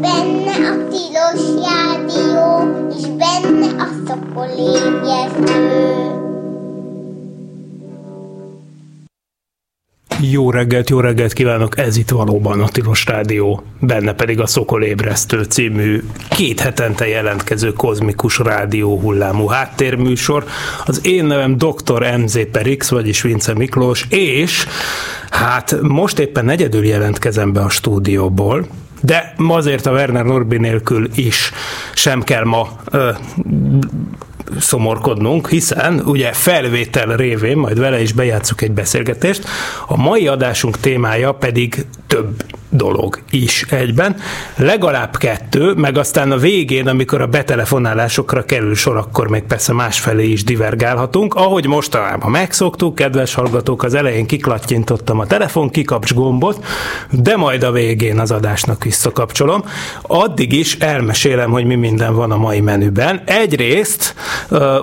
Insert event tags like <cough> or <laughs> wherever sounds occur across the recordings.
benne a tilos rádió, és benne a szokolébresztő. Jó reggelt, jó reggelt kívánok! Ez itt valóban a Tilos Rádió, benne pedig a Szokolébresztő című két hetente jelentkező kozmikus rádió hullámú háttérműsor. Az én nevem Dr. MZ Perix, vagyis Vince Miklós, és hát most éppen egyedül jelentkezem be a stúdióból, de azért a Werner Norbi nélkül is sem kell ma szomorkodnunk, hiszen ugye felvétel révén, majd vele is bejátszuk egy beszélgetést, a mai adásunk témája pedig több dolog is egyben. Legalább kettő, meg aztán a végén, amikor a betelefonálásokra kerül sor, akkor még persze másfelé is divergálhatunk. Ahogy mostanában megszoktuk, kedves hallgatók, az elején kiklattyintottam a telefon kikapcs gombot, de majd a végén az adásnak visszakapcsolom. Addig is elmesélem, hogy mi minden van a mai menüben. Egyrészt,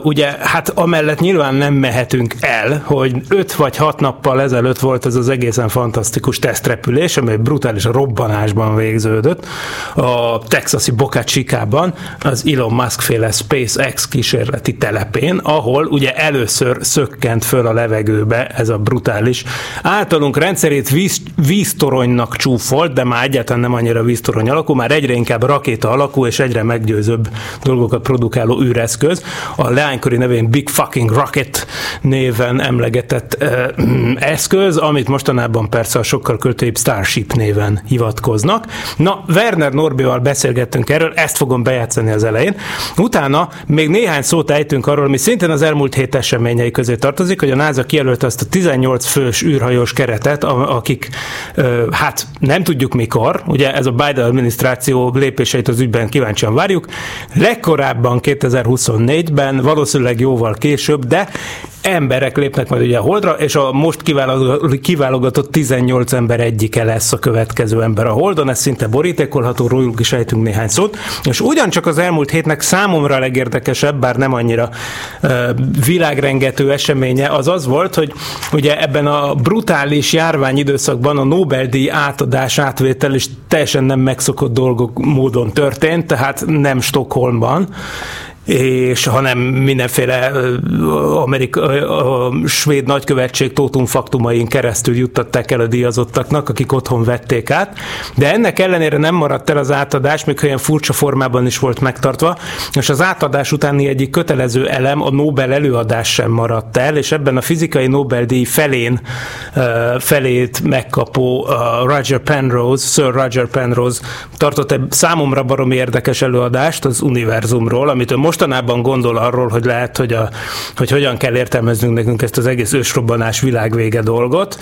ugye, hát amellett nyilván nem mehetünk el, hogy 5 vagy 6 nappal ezelőtt volt ez az egészen fantasztikus tesztrepülés, amely brutális robbanásban végződött a texasi Boca Chica-ban, az Elon Musk féle SpaceX kísérleti telepén, ahol ugye először szökkent föl a levegőbe ez a brutális, általunk rendszerét víz, víztoronynak csúfolt, de már egyáltalán nem annyira víztorony alakú, már egyre inkább rakéta alakú és egyre meggyőzőbb dolgokat produkáló űreszköz. A leánykori nevén Big Fucking Rocket néven emlegetett eh, <clears throat> eszköz, amit mostanában persze a sokkal költőibb Starship néven hivatkoznak. Na, Werner Norbival beszélgettünk erről, ezt fogom bejátszani az elején. Utána még néhány szót ejtünk arról, ami szintén az elmúlt hét eseményei közé tartozik, hogy a NASA kijelölte azt a 18 fős űrhajós keretet, akik hát nem tudjuk mikor, ugye ez a Biden adminisztráció lépéseit az ügyben kíváncsian várjuk, legkorábban 2024-ben, valószínűleg jóval később, de emberek lépnek majd ugye a Holdra, és a most kiválogatott 18 ember egyike lesz a következő ember a Holdon, ez szinte borítékolható, róluk is ejtünk néhány szót, és ugyancsak az elmúlt hétnek számomra legérdekesebb, bár nem annyira uh, világrengető eseménye, az az volt, hogy ugye ebben a brutális járvány időszakban a Nobel-díj átadás, átvétel is teljesen nem megszokott dolgok módon történt, tehát nem Stockholmban, és hanem mindenféle Amerika, a svéd nagykövetség tótumfaktumain keresztül juttatták el a díjazottaknak, akik otthon vették át, de ennek ellenére nem maradt el az átadás, még olyan furcsa formában is volt megtartva, és az átadás utáni egyik kötelező elem, a Nobel előadás sem maradt el, és ebben a fizikai Nobel-díj felén felét megkapó Roger Penrose, Sir Roger Penrose tartott egy számomra baromi érdekes előadást az univerzumról, amit ő most mostanában gondol arról, hogy lehet, hogy, a, hogy hogyan kell értelmeznünk nekünk ezt az egész ősrobbanás világvége dolgot.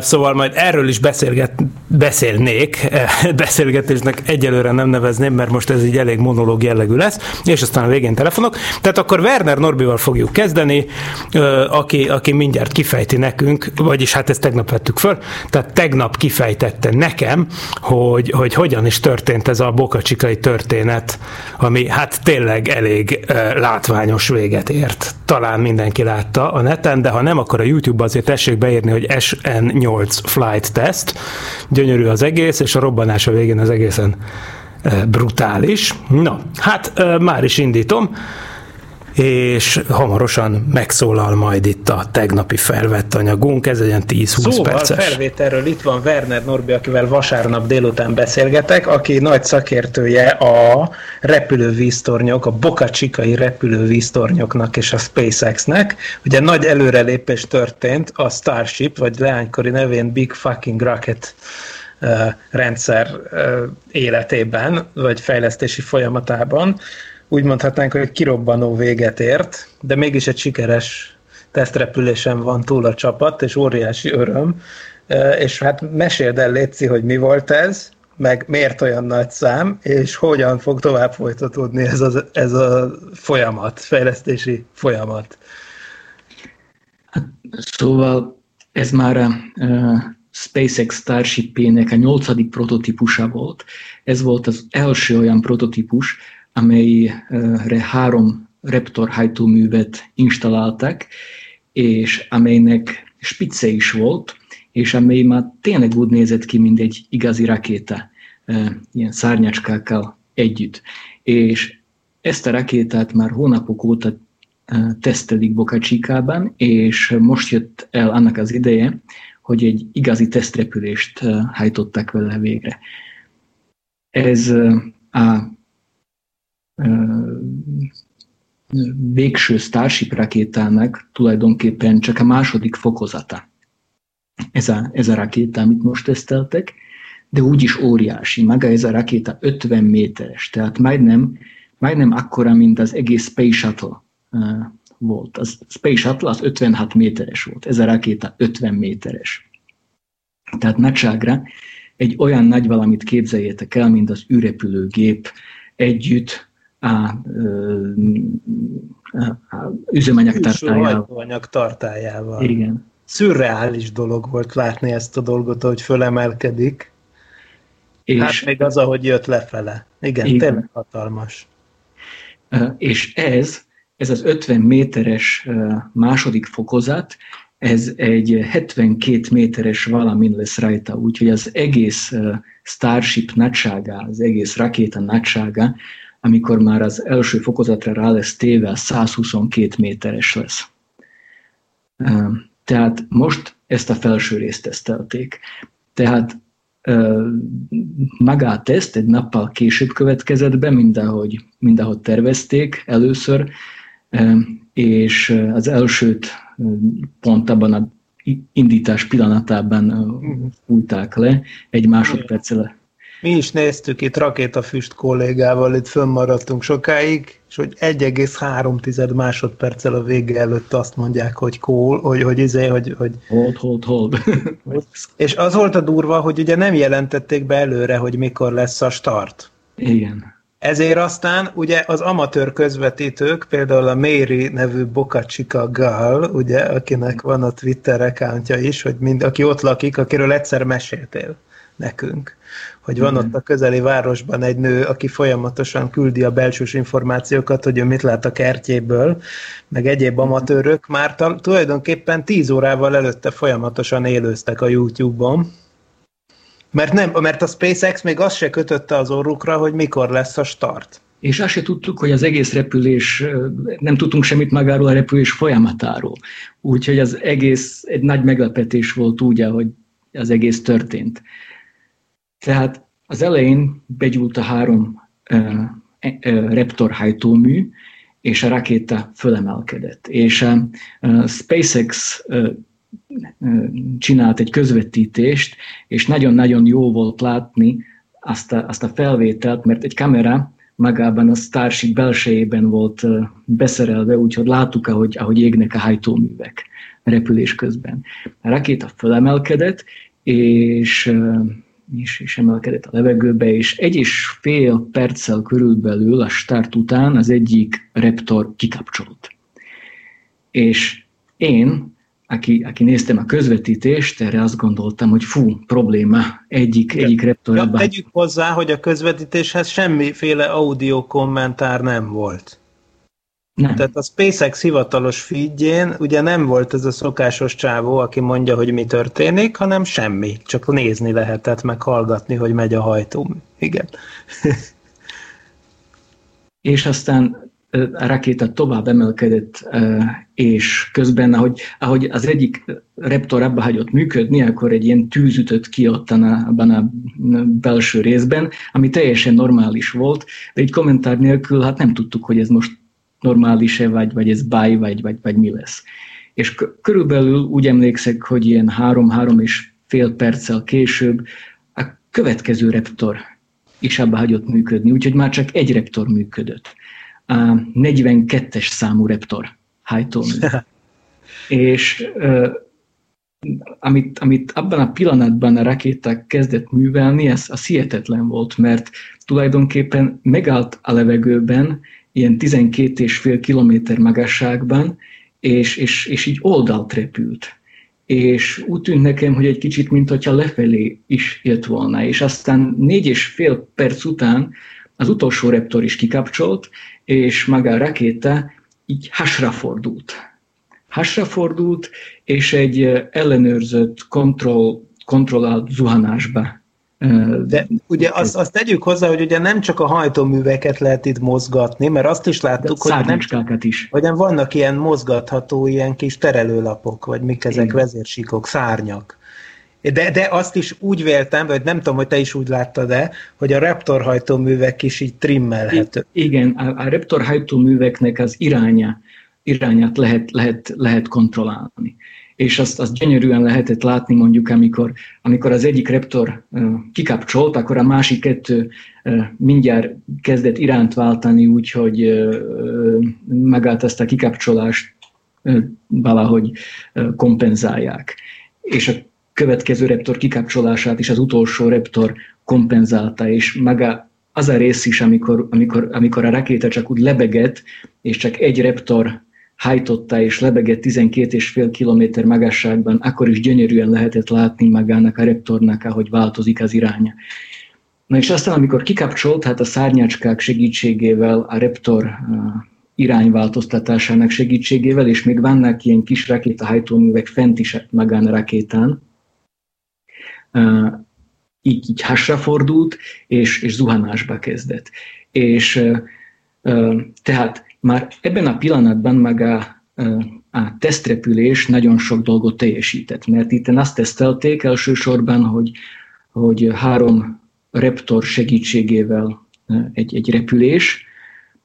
Szóval majd erről is beszélget, beszélnék, <laughs> beszélgetésnek egyelőre nem nevezném, mert most ez így elég monológ jellegű lesz, és aztán a végén telefonok. Tehát akkor Werner Norbival fogjuk kezdeni, aki, aki mindjárt kifejti nekünk, vagyis hát ezt tegnap vettük föl, tehát tegnap kifejtette nekem, hogy, hogy hogyan is történt ez a bokacsikai történet, ami hát tényleg elég elég látványos véget ért. Talán mindenki látta a neten, de ha nem, akkor a YouTube azért tessék beírni, hogy SN8 Flight Test. Gyönyörű az egész, és a robbanás a végén az egészen brutális. Na, hát már is indítom és hamarosan megszólal majd itt a tegnapi felvett anyagunk, ez egy ilyen 10-20 szóval perces. felvételről itt van Werner Norbi, akivel vasárnap délután beszélgetek, aki nagy szakértője a repülővíztornyok, a Boca Chica-i repülővíztornyoknak és a SpaceX-nek. Ugye nagy előrelépés történt a Starship, vagy leánykori nevén Big Fucking Rocket rendszer életében, vagy fejlesztési folyamatában úgy mondhatnánk, hogy kirobbanó véget ért, de mégis egy sikeres tesztrepülésen van túl a csapat, és óriási öröm. És hát meséld el, Léci, hogy mi volt ez, meg miért olyan nagy szám, és hogyan fog tovább folytatódni ez a, ez a folyamat, fejlesztési folyamat. Hát, szóval ez már a SpaceX Starship-ének a nyolcadik prototípusa volt. Ez volt az első olyan prototípus, amelyre három Raptor hajtóművet installáltak, és amelynek spice is volt, és amely már tényleg úgy nézett ki, mint egy igazi rakéta. ilyen szárnyacskákkal együtt. És ezt a rakétát már hónapok óta tesztelik Boca és most jött el annak az ideje, hogy egy igazi tesztrepülést hajtották vele végre. Ez a végső Starship rakétának tulajdonképpen csak a második fokozata. Ez a, ez a rakéta, amit most teszteltek, de úgyis óriási. Maga ez a rakéta 50 méteres, tehát majdnem, majdnem akkora, mint az egész Space Shuttle uh, volt. A Space Shuttle az 56 méteres volt, ez a rakéta 50 méteres. Tehát nagyságra egy olyan nagy valamit képzeljétek el, mint az űrrepülőgép együtt a, a, a üzemanyag tartályával. tartályával. Igen. Szürreális dolog volt látni ezt a dolgot, hogy fölemelkedik. És hát még az, ahogy jött lefele. Igen, igen. tényleg hatalmas. És ez, ez az 50 méteres második fokozat, ez egy 72 méteres valamin lesz rajta, úgyhogy az egész Starship nagysága, az egész rakéta nagysága, amikor már az első fokozatra rá lesz téve, 122 méteres lesz. Tehát most ezt a felső részt tesztelték. Tehát maga a teszt egy nappal később következett be, mindahogy, mindahogy tervezték először, és az elsőt pont abban a indítás pillanatában mhm. fújták le, egy másodperccel mi is néztük itt rakétafüst kollégával, itt fönnmaradtunk sokáig, és hogy 1,3 másodperccel a vége előtt azt mondják, hogy cool, hogy, hogy izé, hogy, hogy... Hold, hold, hold. <laughs> és az volt a durva, hogy ugye nem jelentették be előre, hogy mikor lesz a start. Igen. Ezért aztán ugye az amatőr közvetítők, például a Mary nevű Boca Chica Gal, ugye, akinek van a Twitter accountja is, hogy mind, aki ott lakik, akiről egyszer meséltél nekünk hogy van ott a közeli városban egy nő, aki folyamatosan küldi a belsős információkat, hogy ő mit lát a kertjéből, meg egyéb amatőrök már tulajdonképpen tíz órával előtte folyamatosan élőztek a YouTube-on, mert, nem, mert a SpaceX még azt se kötötte az orrukra, hogy mikor lesz a start. És azt se tudtuk, hogy az egész repülés, nem tudtunk semmit magáról a repülés folyamatáról. Úgyhogy az egész egy nagy meglepetés volt úgy, hogy az egész történt. Tehát az elején begyúlt a három uh, Raptor hajtómű, és a rakéta fölemelkedett. És a SpaceX csinált egy közvetítést, és nagyon-nagyon jó volt látni azt a, azt a felvételt, mert egy kamera magában a Starship belsejében volt beszerelve, úgyhogy láttuk, ahogy, ahogy égnek a hajtóművek repülés közben. A rakéta fölemelkedett, és és, és emelkedett a levegőbe, és egy és fél perccel körülbelül a start után az egyik reptor kikapcsolt. És én, aki, aki néztem a közvetítést, erre azt gondoltam, hogy fú, probléma, egyik, Igen. egyik reptor ja, Tegyük hozzá, hogy a közvetítéshez semmiféle audio kommentár nem volt. Nem. Tehát a SpaceX hivatalos feedjén ugye nem volt ez a szokásos csávó, aki mondja, hogy mi történik, hanem semmi. Csak nézni lehetett, meg hallgatni, hogy megy a hajtó. Igen. <laughs> És aztán a rakéta tovább emelkedett, és közben, ahogy, ahogy az egyik reptor abba hagyott működni, akkor egy ilyen tűz ütött ki ottan abban a belső részben, ami teljesen normális volt, de egy kommentár nélkül hát nem tudtuk, hogy ez most normális-e, vagy, vagy ez báj, vagy, vagy, vagy mi lesz. És körülbelül úgy emlékszek, hogy ilyen három-három és fél perccel később a következő reptor is abba hagyott működni, úgyhogy már csak egy reptor működött. A 42-es számú reptor hajtómű. <laughs> és uh, amit, amit abban a pillanatban a rakéták kezdett művelni, ez a hihetetlen volt, mert tulajdonképpen megállt a levegőben, ilyen 12,5 kilométer magasságban, és, és, és így oldalt repült. És úgy tűnt nekem, hogy egy kicsit, mint hogyha lefelé is jött volna. És aztán négy és fél perc után az utolsó reptor is kikapcsolt, és maga a rakéta így hasra fordult. Hasra fordult, és egy ellenőrzött, kontroll, kontrollált zuhanásba De ugye azt, azt tegyük hozzá, hogy ugye nem csak a hajtóműveket lehet itt mozgatni, mert azt is láttuk, hogy nem, is. Hogy nem vannak ilyen mozgatható ilyen kis terelőlapok, vagy mik ezek Igen. vezérsíkok, szárnyak. De, de azt is úgy véltem, vagy nem tudom, hogy te is úgy láttad-e, hogy a Raptor hajtóművek is így trimmelhető. Igen, a, a Raptor hajtóműveknek az iránya, irányát lehet, lehet, lehet kontrollálni és azt, azt gyönyörűen lehetett látni mondjuk, amikor, amikor az egyik reptor kikapcsolt, akkor a másik kettő mindjárt kezdett iránt váltani, úgyhogy megállt ezt a kikapcsolást valahogy kompenzálják. És a következő reptor kikapcsolását is az utolsó reptor kompenzálta, és maga az a rész is, amikor, amikor, amikor a rakéta csak úgy lebegett, és csak egy reptor hajtotta és lebegett 12,5 km magasságban, akkor is gyönyörűen lehetett látni magának a reptornak, ahogy változik az iránya. Na és aztán, amikor kikapcsolt, hát a szárnyácskák segítségével, a reptor irányváltoztatásának segítségével, és még vannak ilyen kis rakétahajtóművek fent is magán a rakétán, így, így hasra fordult, és, és zuhanásba kezdett. És tehát már ebben a pillanatban meg a, a tesztrepülés nagyon sok dolgot teljesített, mert itt azt tesztelték elsősorban, hogy, hogy három reptor segítségével egy, egy repülés,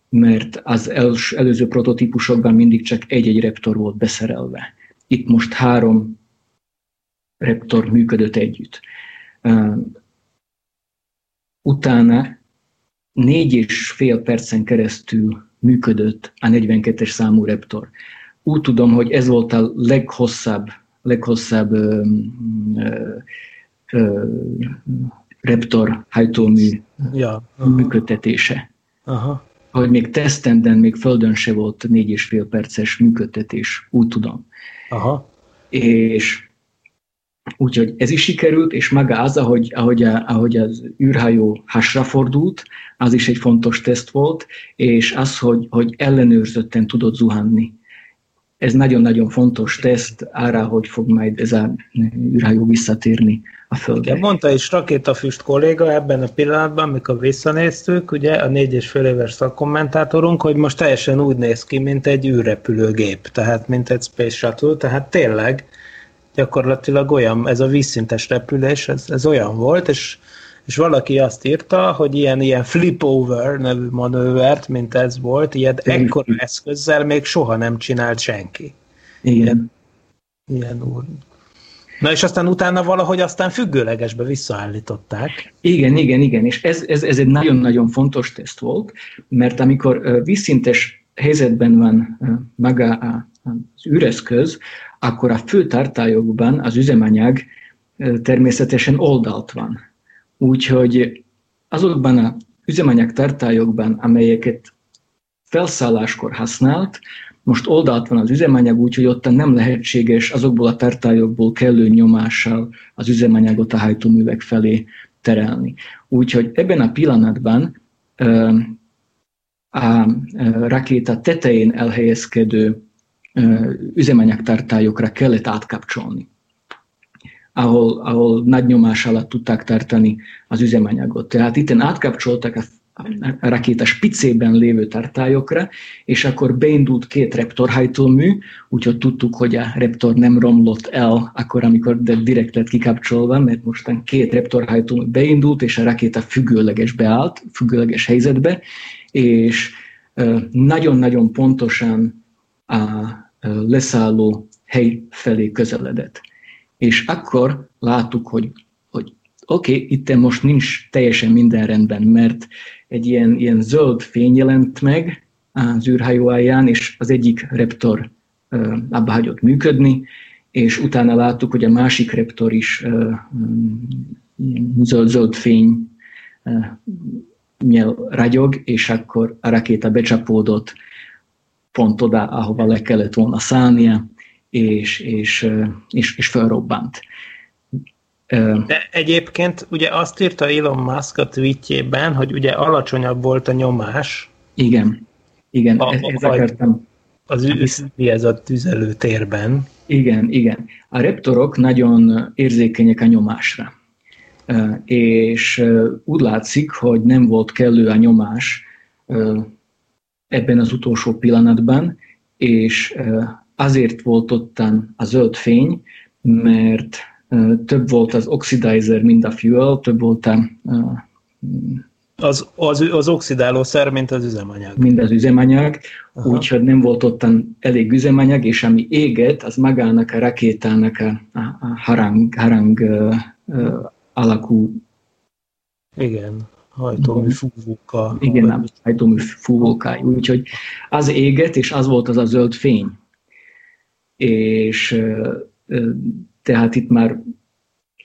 mert az els, előző prototípusokban mindig csak egy-egy reptor volt beszerelve. Itt most három reptor működött együtt. Utána négy és fél percen keresztül működött a 42-es számú Raptor. Úgy tudom, hogy ez volt a leghosszabb, leghosszabb ö, ö, ö, Raptor hajtómű ja, működtetése. Aha. Hogy még tesztenden, még földön se volt négy és fél perces működtetés, úgy tudom. Aha. És Úgyhogy ez is sikerült, és maga az, ahogy, ahogy, a, ahogy az űrhajó hasra fordult, az is egy fontos teszt volt, és az, hogy, hogy ellenőrzötten tudott zuhanni. Ez nagyon-nagyon fontos teszt arra, hogy fog majd ez a űrhajó visszatérni a Földre. Ja, mondta is rakétafüst kolléga ebben a pillanatban, amikor visszanéztük, ugye a négy és fél éves szakkommentátorunk, hogy most teljesen úgy néz ki, mint egy űrrepülőgép, tehát mint egy Space Shuttle, tehát tényleg gyakorlatilag olyan, ez a vízszintes repülés, ez, ez olyan volt, és, és valaki azt írta, hogy ilyen, ilyen flip over nevű manővert, mint ez volt, ilyen ekkor eszközzel még soha nem csinált senki. Igen. Ilyen, ilyen úr. Na és aztán utána valahogy aztán függőlegesbe visszaállították. Igen, igen, igen, és ez, ez, ez egy nagyon-nagyon fontos teszt volt, mert amikor vízszintes helyzetben van maga az űreszköz, akkor a fő tartályokban az üzemanyag természetesen oldalt van. Úgyhogy azokban az üzemanyag tartályokban, amelyeket felszálláskor használt, most oldalt van az üzemanyag, úgyhogy ott nem lehetséges azokból a tartályokból kellő nyomással az üzemanyagot a hajtóművek felé terelni. Úgyhogy ebben a pillanatban a rakéta tetején elhelyezkedő üzemanyagtartályokra kellett átkapcsolni, ahol, ahol nagy nyomás alatt tudták tartani az üzemanyagot. Tehát itt átkapcsoltak a a rakéta spicében lévő tartályokra, és akkor beindult két reptorhajtómű, úgyhogy tudtuk, hogy a reptor nem romlott el akkor, amikor de direkt lett kikapcsolva, mert mostan két reptorhajtómű beindult, és a rakéta függőleges beállt, függőleges helyzetbe, és nagyon-nagyon pontosan a leszálló hely felé közeledett. És akkor láttuk, hogy, hogy oké, okay, itt most nincs teljesen minden rendben, mert egy ilyen, ilyen zöld fény jelent meg az űrhajó alján, és az egyik reptor abba hagyott működni, és utána láttuk, hogy a másik reptor is uh, zöld, zöld fény ragyog, és akkor a rakéta becsapódott, pont oda, ahova le kellett volna szállnia, és, és, és, és felrobbant. De egyébként ugye azt írta Elon Musk a tweetjében, hogy ugye alacsonyabb volt a nyomás. Igen, igen, a, ez akartam. Az ű, ez a tüzelőtérben. Igen, igen. A reptorok nagyon érzékenyek a nyomásra. és úgy látszik, hogy nem volt kellő a nyomás ebben az utolsó pillanatban, és azért volt ottan a zöld fény, mert több volt az oxidizer, mint a fuel, több volt a az, az, az oxidálószer, mint az üzemanyag. Mint az üzemanyag, úgyhogy nem volt ottan elég üzemanyag, és ami éget, az magának a rakétának a, a, a harang, harang uh, uh, alakú igen, hajtómű fúvóka. Igen, nem, hajtómű fúvókáj. Úgyhogy az éget, és az volt az a zöld fény. És tehát itt már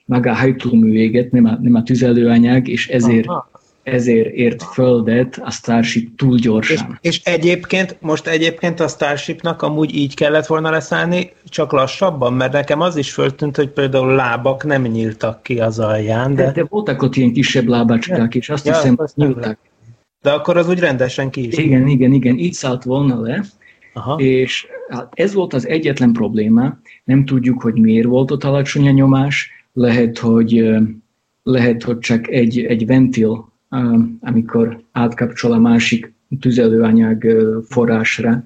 maga a hajtómű éget, nem a, nem a tüzelőanyag, és ezért Aha ezért ért földet a Starship túl gyorsan. És, és egyébként, most egyébként a Starshipnak amúgy így kellett volna leszállni, csak lassabban, mert nekem az is föltűnt, hogy például lábak nem nyíltak ki az alján. De, de, de voltak ott ilyen kisebb lábacskák, és azt ja, hiszem, hogy nyíltak. De akkor az úgy rendesen ki is. Igen, igen, igen, így szállt volna le, Aha. és hát ez volt az egyetlen probléma. Nem tudjuk, hogy miért volt ott alacsony a nyomás, lehet, hogy lehet, hogy csak egy, egy ventil amikor átkapcsol a másik tüzelőanyag forrásra,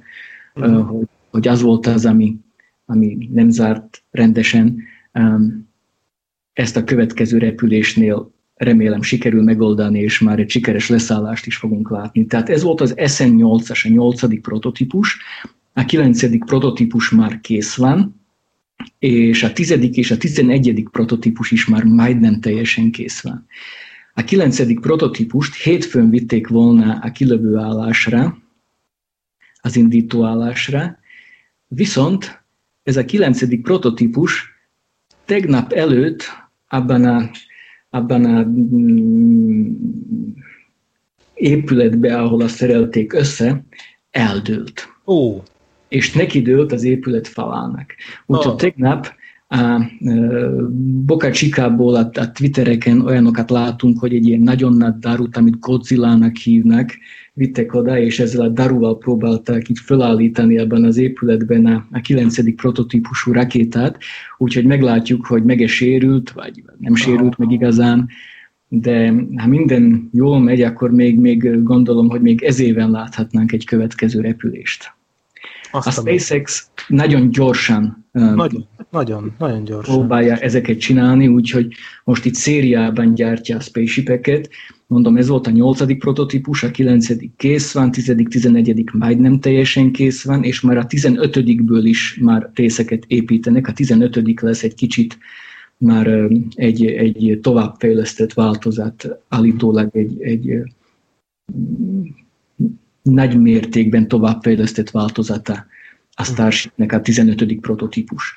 mm. hogy, hogy az volt az, ami, ami nem zárt rendesen. Ezt a következő repülésnél remélem sikerül megoldani, és már egy sikeres leszállást is fogunk látni. Tehát ez volt az SN8-as, a nyolcadik prototípus, a kilencedik prototípus már kész van, és a tizedik és a tizenegyedik prototípus is már majdnem teljesen kész van. A kilencedik prototípust hétfőn vitték volna a kilövő állásra, az indító állásra, viszont ez a kilencedik prototípus tegnap előtt abban a, abban a mm, épületbe, ahol azt szerelték össze, eldőlt. Ó. És neki dőlt az épület falának. Úgyhogy oh. tegnap a Boca Chica-ból a, a Twittereken olyanokat látunk, hogy egy ilyen nagyon nagy darut, amit Godzilla-nak hívnak, vittek oda, és ezzel a daruval próbálták itt felállítani ebben az épületben a, a 9. prototípusú rakétát, úgyhogy meglátjuk, hogy meg sérült, vagy nem sérült meg igazán, de ha minden jól megy, akkor még, még gondolom, hogy még ez éven láthatnánk egy következő repülést. Azt a SpaceX nagyon gyorsan nagyon, nagyon, nagyon gyorsan. próbálja ezeket csinálni, úgyhogy most itt szériában gyártja a spaceshipeket. Mondom, ez volt a nyolcadik prototípus, a kilencedik kész van, tizedik, tizenegyedik majdnem teljesen kész van, és már a tizenötödikből is már részeket építenek. A tizenötödik lesz egy kicsit már egy, egy továbbfejlesztett változat, állítólag egy, egy nagy mértékben továbbfejlesztett változata a Starshipnek a 15. prototípus.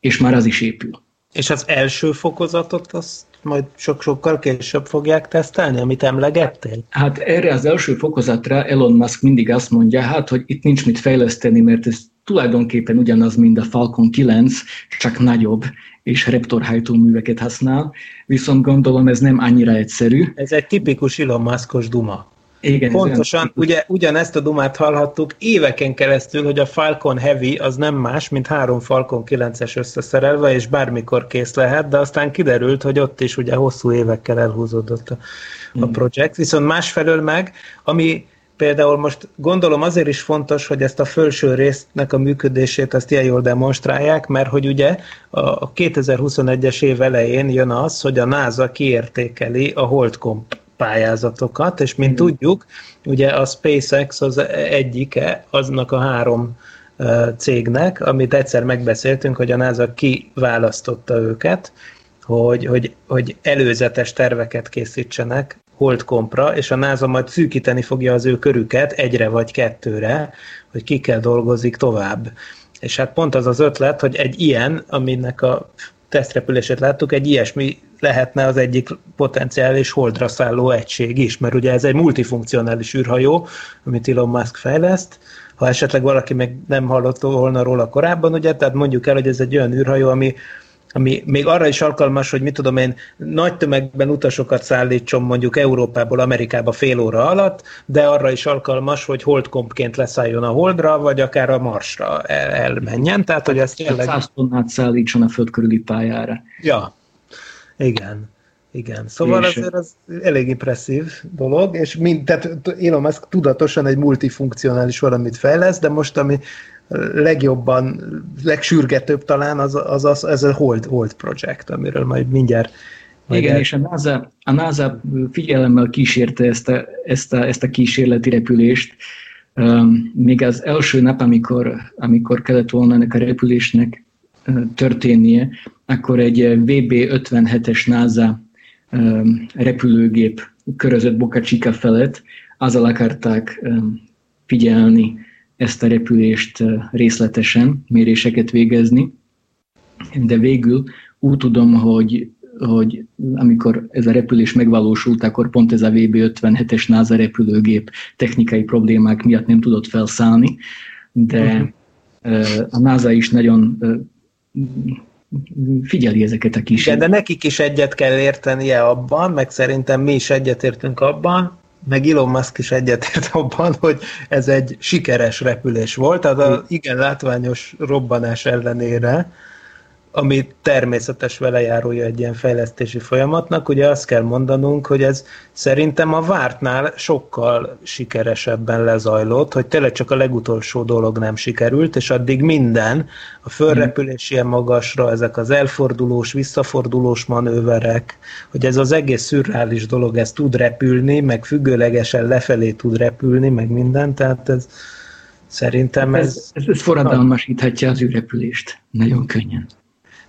És már az is épül. És az első fokozatot azt majd sok-sokkal később fogják tesztelni, amit emlegettél? Hát erre az első fokozatra Elon Musk mindig azt mondja, hát, hogy itt nincs mit fejleszteni, mert ez tulajdonképpen ugyanaz, mint a Falcon 9, csak nagyobb, és reptorhajtóműveket használ, viszont gondolom ez nem annyira egyszerű. Ez egy tipikus Elon Muskos duma. Igen, Pontosan, ugye ugyanezt a dumát hallhattuk éveken keresztül, hogy a Falcon Heavy az nem más, mint három Falcon 9-es összeszerelve, és bármikor kész lehet, de aztán kiderült, hogy ott is ugye hosszú évekkel elhúzódott a, a projekt. Viszont másfelől meg, ami például most gondolom azért is fontos, hogy ezt a felső résznek a működését azt ilyen jól demonstrálják, mert hogy ugye a 2021-es év elején jön az, hogy a NASA kiértékeli a Holdcomp pályázatokat, és mint mm. tudjuk, ugye a SpaceX az egyike aznak a három cégnek, amit egyszer megbeszéltünk, hogy a NASA kiválasztotta őket, hogy, hogy, hogy előzetes terveket készítsenek holdkompra, és a NASA majd szűkíteni fogja az ő körüket egyre vagy kettőre, hogy ki kell dolgozik tovább. És hát pont az az ötlet, hogy egy ilyen, aminek a tesztrepülését láttuk, egy ilyesmi lehetne az egyik potenciális holdra szálló egység is, mert ugye ez egy multifunkcionális űrhajó, amit Elon Musk fejleszt, ha esetleg valaki meg nem hallott volna róla korábban, ugye, tehát mondjuk el, hogy ez egy olyan űrhajó, ami ami még arra is alkalmas, hogy mit tudom én, nagy tömegben utasokat szállítson mondjuk Európából Amerikába fél óra alatt, de arra is alkalmas, hogy holdkompként leszálljon a holdra, vagy akár a Marsra el, elmenjen. Tehát, hogy ezt tényleg... 100 tonnát szállítson a föld körüli pályára. Ja, igen. Igen, szóval és... azért az elég impresszív dolog, és mind, tehát Elon Musk tudatosan egy multifunkcionális valamit fejlesz, de most ami legjobban, legsürgetőbb talán az, az, az ez a Hold, Hold Project, amiről majd mindjárt Igen, el... és a NASA, a NASA figyelemmel kísérte ezt a, ezt a, ezt a kísérleti repülést, még az első nap, amikor, amikor kellett volna ennek a repülésnek történnie, akkor egy VB-57-es NASA repülőgép körözött Boca Chica felett, azzal akarták figyelni ezt a repülést részletesen, méréseket végezni, de végül úgy tudom, hogy, hogy amikor ez a repülés megvalósult, akkor pont ez a VB-57-es NASA repülőgép technikai problémák miatt nem tudott felszállni, de uh-huh. a NASA is nagyon figyeli ezeket a kis. Igen, de nekik is egyet kell értenie abban, meg szerintem mi is egyetértünk abban, meg Elon Musk is egyetért <laughs> abban, hogy ez egy sikeres repülés volt, tehát a igen látványos robbanás ellenére ami természetes velejárója egy ilyen fejlesztési folyamatnak, ugye azt kell mondanunk, hogy ez szerintem a vártnál sokkal sikeresebben lezajlott, hogy tényleg csak a legutolsó dolog nem sikerült, és addig minden, a fölrepülés ilyen magasra, ezek az elfordulós, visszafordulós manőverek, hogy ez az egész szürreális dolog, ez tud repülni, meg függőlegesen lefelé tud repülni, meg minden, tehát ez szerintem ez... Ez, ez, forradalmasíthatja az űrrepülést, nagyon könnyen.